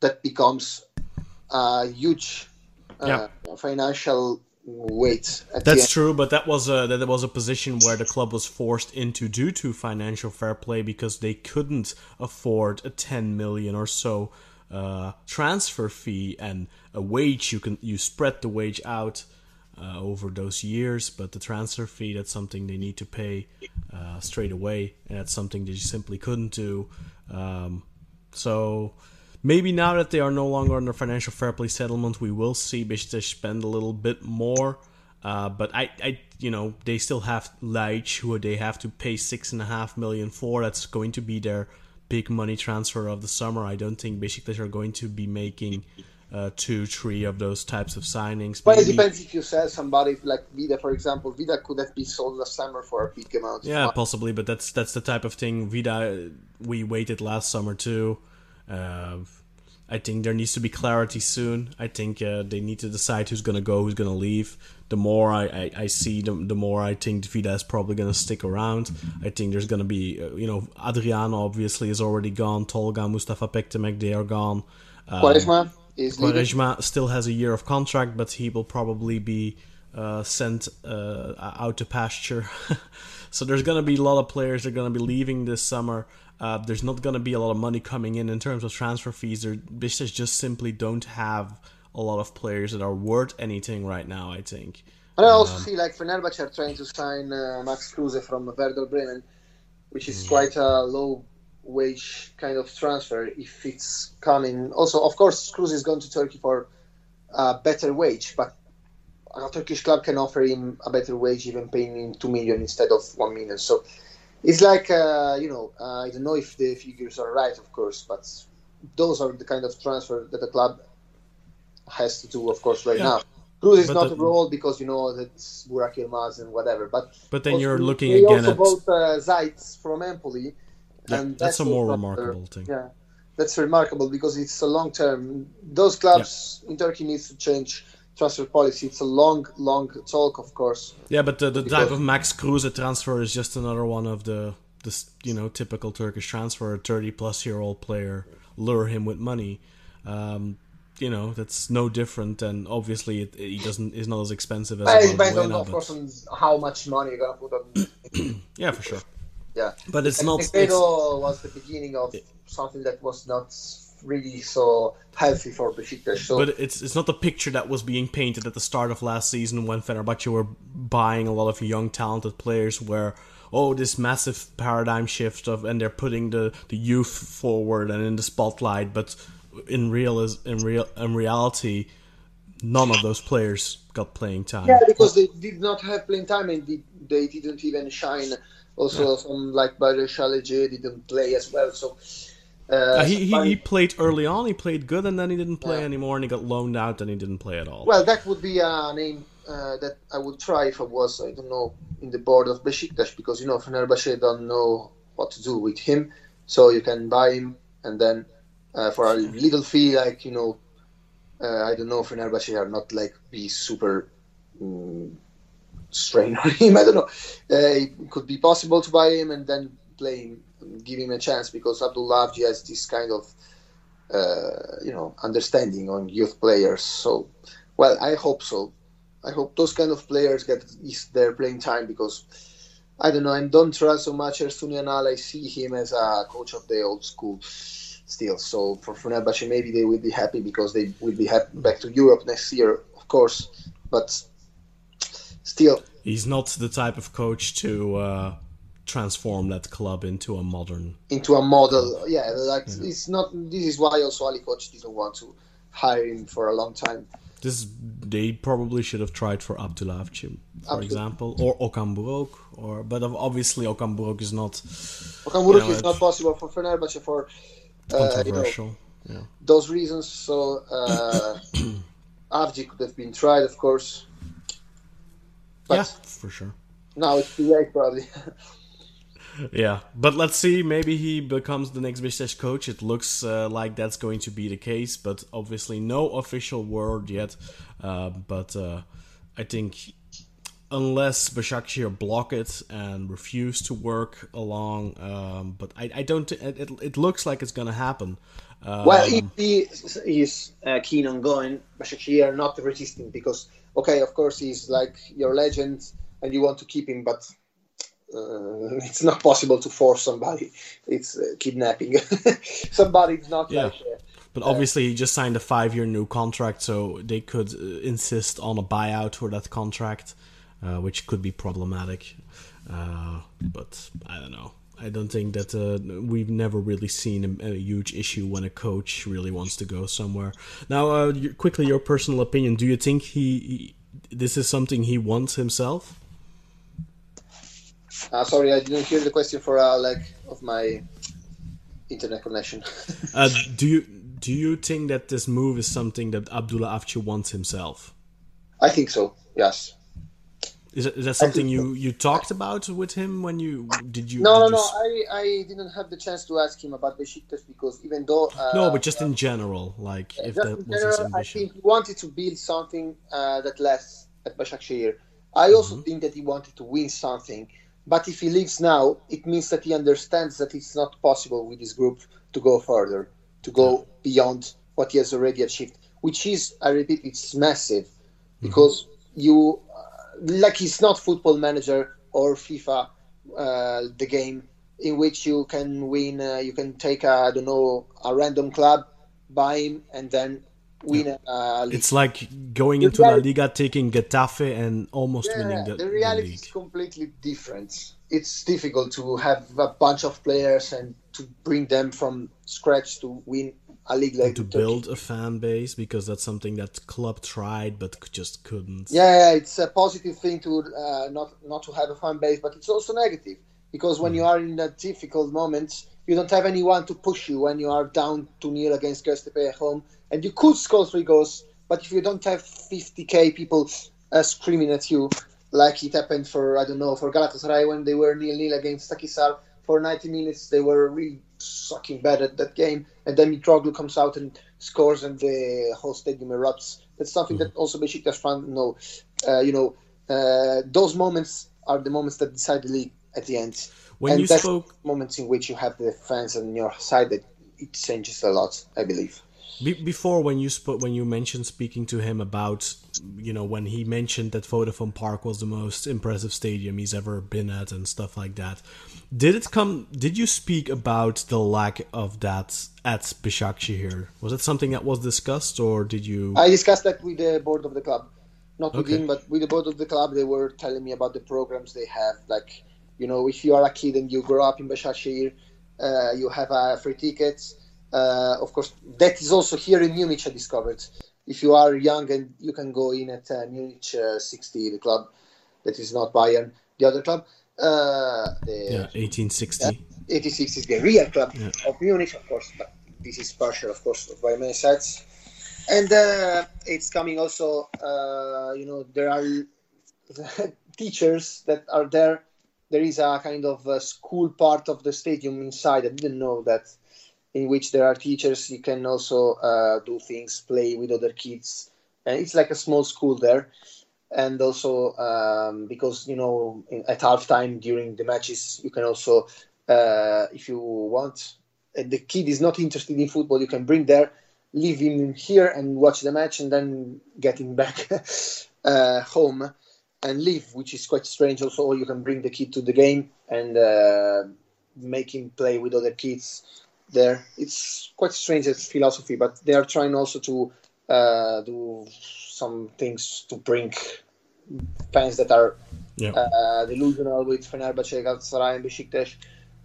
That becomes a huge uh, Yeah. financial weight. At That's true, but that was a that was a position where the club was forced into due to financial fair play because they couldn't afford a 10 million or so uh, transfer fee and a wage. You can you spread the wage out uh, over those years, but the transfer fee that's something they need to pay uh, straight away, and that's something they simply couldn't do. Um, so maybe now that they are no longer under financial fair play settlement, we will see Besiktas spend a little bit more. Uh, but I, I, you know, they still have Ljajic, who they have to pay six and a half million for. That's going to be their big money transfer of the summer. I don't think Besiktas are going to be making uh, two, three of those types of signings. Well, it depends if you sell somebody like Vida, for example. Vida could have been sold last summer for a big amount. Yeah, possibly, but that's that's the type of thing. Vida, we waited last summer too. Uh, I think there needs to be clarity soon. I think uh, they need to decide who's gonna go, who's gonna leave. The more I, I, I see, the, the more I think Vida is probably gonna stick around. I think there's gonna be, uh, you know, Adriano obviously is already gone. Tolga, Mustafa Pektemek, they are gone. Um, Quaresma is leaving. Still has a year of contract, but he will probably be uh, sent uh, out to pasture. [laughs] so there's going to be a lot of players that are going to be leaving this summer. Uh, there's not going to be a lot of money coming in in terms of transfer fees. There, Besiktas just simply don't have a lot of players that are worth anything right now. I think. And I also see like Fenerbahce are trying to sign uh, Max Kruse from Werder Bremen, which is quite a low wage kind of transfer if it's coming. Also, of course, Kruse is going to Turkey for a better wage, but a Turkish club can offer him a better wage, even paying him two million instead of one million. So it's like uh, you know, uh, I don't know if the figures are right, of course, but those are the kind of transfer that the club has to do, of course, right Yeah. now. Kruse is But not the- a role because you know that's Burak Yilmaz and whatever. But But then also, you're looking they again also at bought uh, Zajc from Empoli, Yeah, and that's a more uh, remarkable thing. Yeah, that's remarkable because it's a long term. Those clubs in Turkey needs to change transfer policy. It's a long, long talk, of course. Yeah, but the, the type of Max Kruse transfer is just another one of the this you know typical Turkish transfer. A thirty plus year old player, lure him with money. Um, you know that's no different and obviously it, he doesn't is not as expensive as But it depends on, of course, on how much money you're gonna put on. [clears throat] yeah, for sure. Yeah, But it's And not. It's, Negredo was the beginning of something that was not really so healthy for Besiktas. So but it's it's not the picture that was being painted at the start of last season when Fenerbahce were buying a lot of young talented players where oh this massive paradigm shift of and they're putting the, the youth forward and in the spotlight but in real is in real in reality none of those players got playing time. Yeah, because they did not have playing time and they, they didn't even shine. Also, some like Bayer Chaleje didn't play as well. So uh, Uh, he, he, he played early on, he played good, and then he didn't play anymore, and he got loaned out, and he didn't play at all. well, that would be a name uh, that I would try if I was, I don't know, in the board of Besiktas because you know Fenerbahce don't know what to do with him, so you can buy him and then uh, for a little fee, like you know, uh, I don't know, Fenerbahce are not like be super. mm strain on him. [laughs] I don't know. Uh, it could be possible to buy him and then play him, give him a chance because Abdullah has this kind of, uh, you know, understanding on youth players. So, well, I hope so. I hope those kind of players get their playing time because I don't know. I don't trust so much Ersun Yanal. I see him as a coach of the old school still. So for Fenerbahce, maybe they will be happy because they will be back to Europe next year, of course. But still, He's not the type of coach to uh, transform that club into a modern. into a model. Yeah, like it's not. This is why also Ali Koç didn't want to hire him for a long time. This they probably should have tried for Abdullah Avci, for example, or Okan Buruk, or but obviously Okan Buruk is not Okan Buruk You know, is not possible for Fenerbahce for uh, you know, controversial. yeah. those reasons. So uh, [coughs] Avci could have been tried, of course, but yeah, for sure. now it's too late, probably. [laughs] yeah, but let's see. Maybe he becomes the next Besiktas coach. It looks uh, like that's going to be the case, but obviously no official word yet. Uh, but uh, I think unless Başakşehir block it and refuse to work along, um, but I, I don't. It, it, it, looks like it's going to happen. Um, well, if he is uh, keen on going, Başakşehir are not resisting because okay, of course he's like your legend and you want to keep him, but uh, [laughs] it's not possible to force somebody. It's uh, kidnapping. [laughs] somebody is not yeah. like. Uh, but obviously, he just signed a five-year new contract, so they could uh, insist on a buyout for that contract, uh, which could be problematic. Uh, but I don't know. I don't think that we've never really seen a, a, huge issue when a coach really wants to go somewhere. Now, quickly, your personal opinion: Do you think he, he this is something he wants himself? Uh, sorry, I didn't hear the question for a uh, lack of my internet connection. [laughs] uh, do you do you think that this move is something that Abdullah Avci wants himself? I think so. Yes. Is that, is that something you, you talked about with him when you did you? No, did no, no. I, I didn't have the chance to ask him about Besiktas because even though uh, no, but just in general, like if that was general, his ambition. I think he wanted to build something uh, that lasts at Başakşehir. I also mm-hmm. think that he wanted to win something but if he leaves now, it means that he understands that it's not possible with this group to go further, to go beyond what he has already achieved, which is, I repeat, it's massive because mm-hmm. you, uh, like, it's not football manager or FIFA, uh, the game in which you can win, uh, you can take, a, I don't know, a random club, buy him, and then win uh, It's like going the into reality, La Liga, taking Getafe, and almost yeah, winning the, league. the reality the is completely different. It's difficult to have a bunch of players and to bring them from scratch to win a league like to build a fan base because that's something that club tried but just couldn't. Yeah, it's a positive thing to uh, not not to have a fan base, but it's also negative because when mm. you are in a difficult moments, you don't have anyone to push you when you are down to nil against Göztepe at home and you could score three goals, but if you don't have 50k people uh, screaming at you, like it happened for I don't know for Galatasaray when they were nil nil against Akhisar for 90 minutes, they were really sucking bad at that game, and then Mitroglou comes out and scores, and the whole stadium erupts. That's something mm-hmm. that also Besiktas fans know. Uh, you know, uh, those moments are the moments that decide the league at the end. When and you spoke moments in which you have the fans on your side, that it changes a lot. I believe. Be- before when you spoke when you mentioned speaking to him about you know when he mentioned that Vodafone Park was the most impressive stadium he's ever been at and stuff like that did it come did you speak about the lack of that at Başakşehir was it something that was discussed or did you? I discussed that with the board of the club. Not with okay. him but with the board of the club they were telling me about the programs they have. Like you know if you are a kid and you grow up in Başakşehir uh, you have uh, free tickets uh, of course, that is also here in Munich. I discovered. If you are young and you can go in at uh, Munich uh, 60, the club that is not Bayern, the other club. Uh, the, yeah, 1860. 1860 is the real club yeah. of Munich, of course, but this is partial, of course, by many sides. And uh, it's coming also, uh, you know, there are [laughs] teachers that are there. There is a kind of a school part of the stadium inside. I didn't know that in which there are teachers. You can also uh, do things, play with other kids, and it's like a small school there. And also um, because you know in, at halftime during the matches, you can also, uh, if you want, the kid is not interested in football, you can bring there, leave him here and watch the match, and then get him back [laughs] uh, home and leave, which is quite strange. Also, you can bring the kid to the game and uh, make him play with other kids there. It's quite strange as philosophy, but they are trying also to uh, do some things to bring fans that are yeah. uh, delusional with Fenerbahce, Galatasaray, and Besiktas,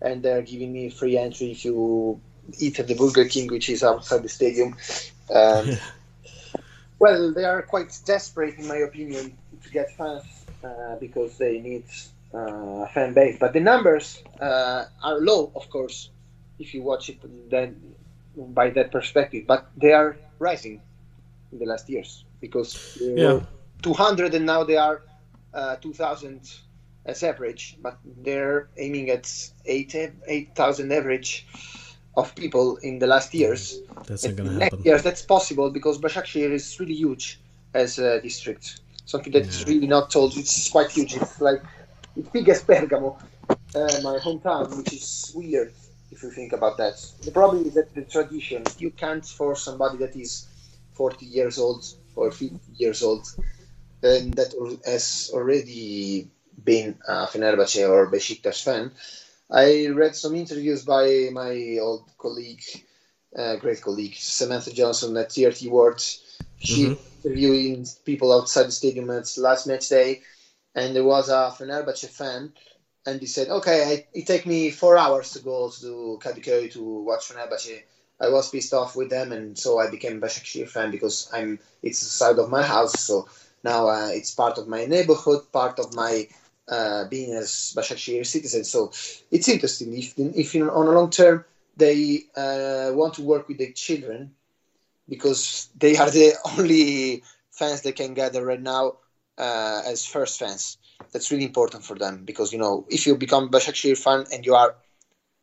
and they're giving me free entry if you eat at the Burger King, which is outside the stadium. Um, [laughs] well, they are quite desperate, in my opinion, to get fans uh, because they need uh, a fan base. But the numbers uh, are low, of course, if you watch it then by that perspective. But they are rising in the last years because yeah. 200 and now they are uh, 2,000 as average, but they're aiming at 8,000 8, average of people in the last years. That's not going to happen. Yes, that's possible because Başakşehir is really huge as a district. Something that's yeah. really not told. It's quite huge. It's like it's big as Bergamo, uh, my hometown, which is weird if you think about that. The problem is that the tradition. You can't force somebody that is 40 years old or 50 years old and that has already been a Fenerbahce or Besiktas fan. I read some interviews by my old colleague, uh, great colleague, Samantha Johnson at TRT World. She mm-hmm. interviewing people outside the stadium at last match day, and there was a Fenerbahce fan, and he said, "Okay, I, it take me four hours to go to Kadıköy to watch Fenerbahce." I was pissed off with them, and so I became Başakşehir fan because I'm it's the side of my house, so now uh, it's part of my neighborhood, part of my uh, being as Başakşehir citizen. So it's interesting if if on a long term they uh, want to work with the children because they are the [laughs] only fans they can gather right now uh, as first fans. That's really important for them because you know if you become Başakşehir fan and you are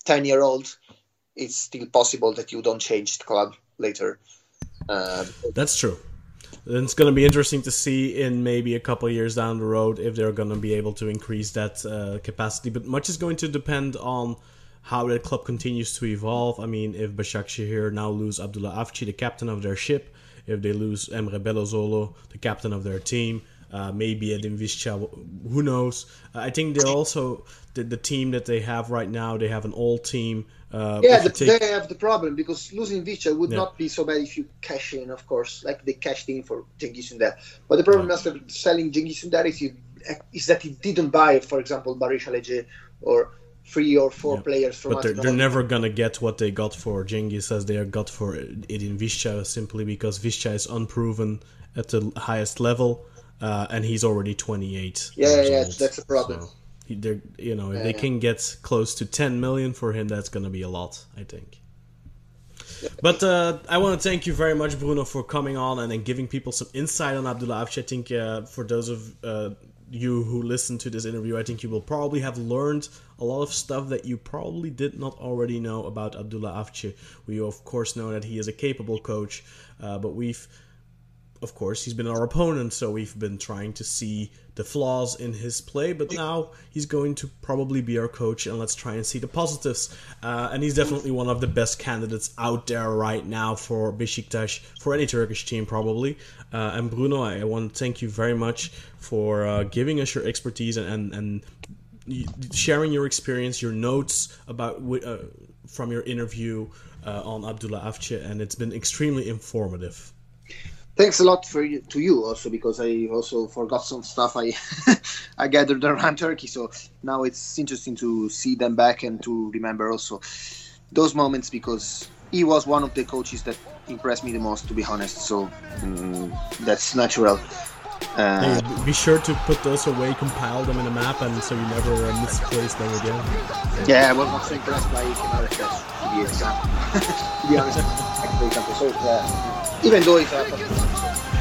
ten year old, it's still possible that you don't change the club later. Uh, That's true. And it's going to be interesting to see in maybe a couple years down the road if they're going to be able to increase that uh, capacity. But much is going to depend on how that club continues to evolve. I mean, if Başakşehir now lose Abdullah Avci, the captain of their ship, if they lose Emre Belözoğlu, the captain of their team, uh, maybe Edin Visca, who knows? I think they're also the, the team that they have right now. They have an old team. Uh, yeah, the, take... they have the problem because losing Visca would yeah. not be so bad if you cash in, of course, like they cashed in for Cengiz Ünder. But the problem yeah. after selling Cengiz Ünder is, you, is that he didn't buy, for example, Barış Alıcı or three or four yeah. players from. But they're, they're, never gonna get what they got for Cengiz as they got for Edin Visca simply because Visca is unproven at the highest level, uh, and he's already 28. Yeah, yeah, old, that's a problem. So they're you know if yeah, they can get close to 10 million for him that's going to be a lot i think but uh, I want to thank you very much, Bruno, for coming on and, and giving people some insight on Abdullah Avci. I think uh, for those of uh, you who listen to this interview, I think you will probably have learned a lot of stuff that you probably did not already know about Abdullah Avci. We, of course, know that he is a capable coach, uh, but we've of course, he's been our opponent, so we've been trying to see the flaws in his play. But now he's going to probably be our coach, and let's try and see the positives. Uh, and he's definitely one of the best candidates out there right now for Besiktas, for any Turkish team, probably. Uh, and Bruno, I, want to thank you very much for uh, giving us your expertise and, and, and sharing your experience, your notes about uh, from your interview uh, on Abdullah Avci, and it's been extremely informative thanks a lot for you, to you also because I also forgot some stuff I [laughs] I gathered around Turkey. So now it's interesting to see them back and to remember also those moments because he was one of the coaches that impressed me the most, to be honest. So um, that's natural. Uh, hey, be sure to put those away, compile them in a map, and so you never uh, misplace them again. Yeah, I was not so impressed by Kemal to be example. [laughs] to be honest. [laughs] So, yeah 一百多一个。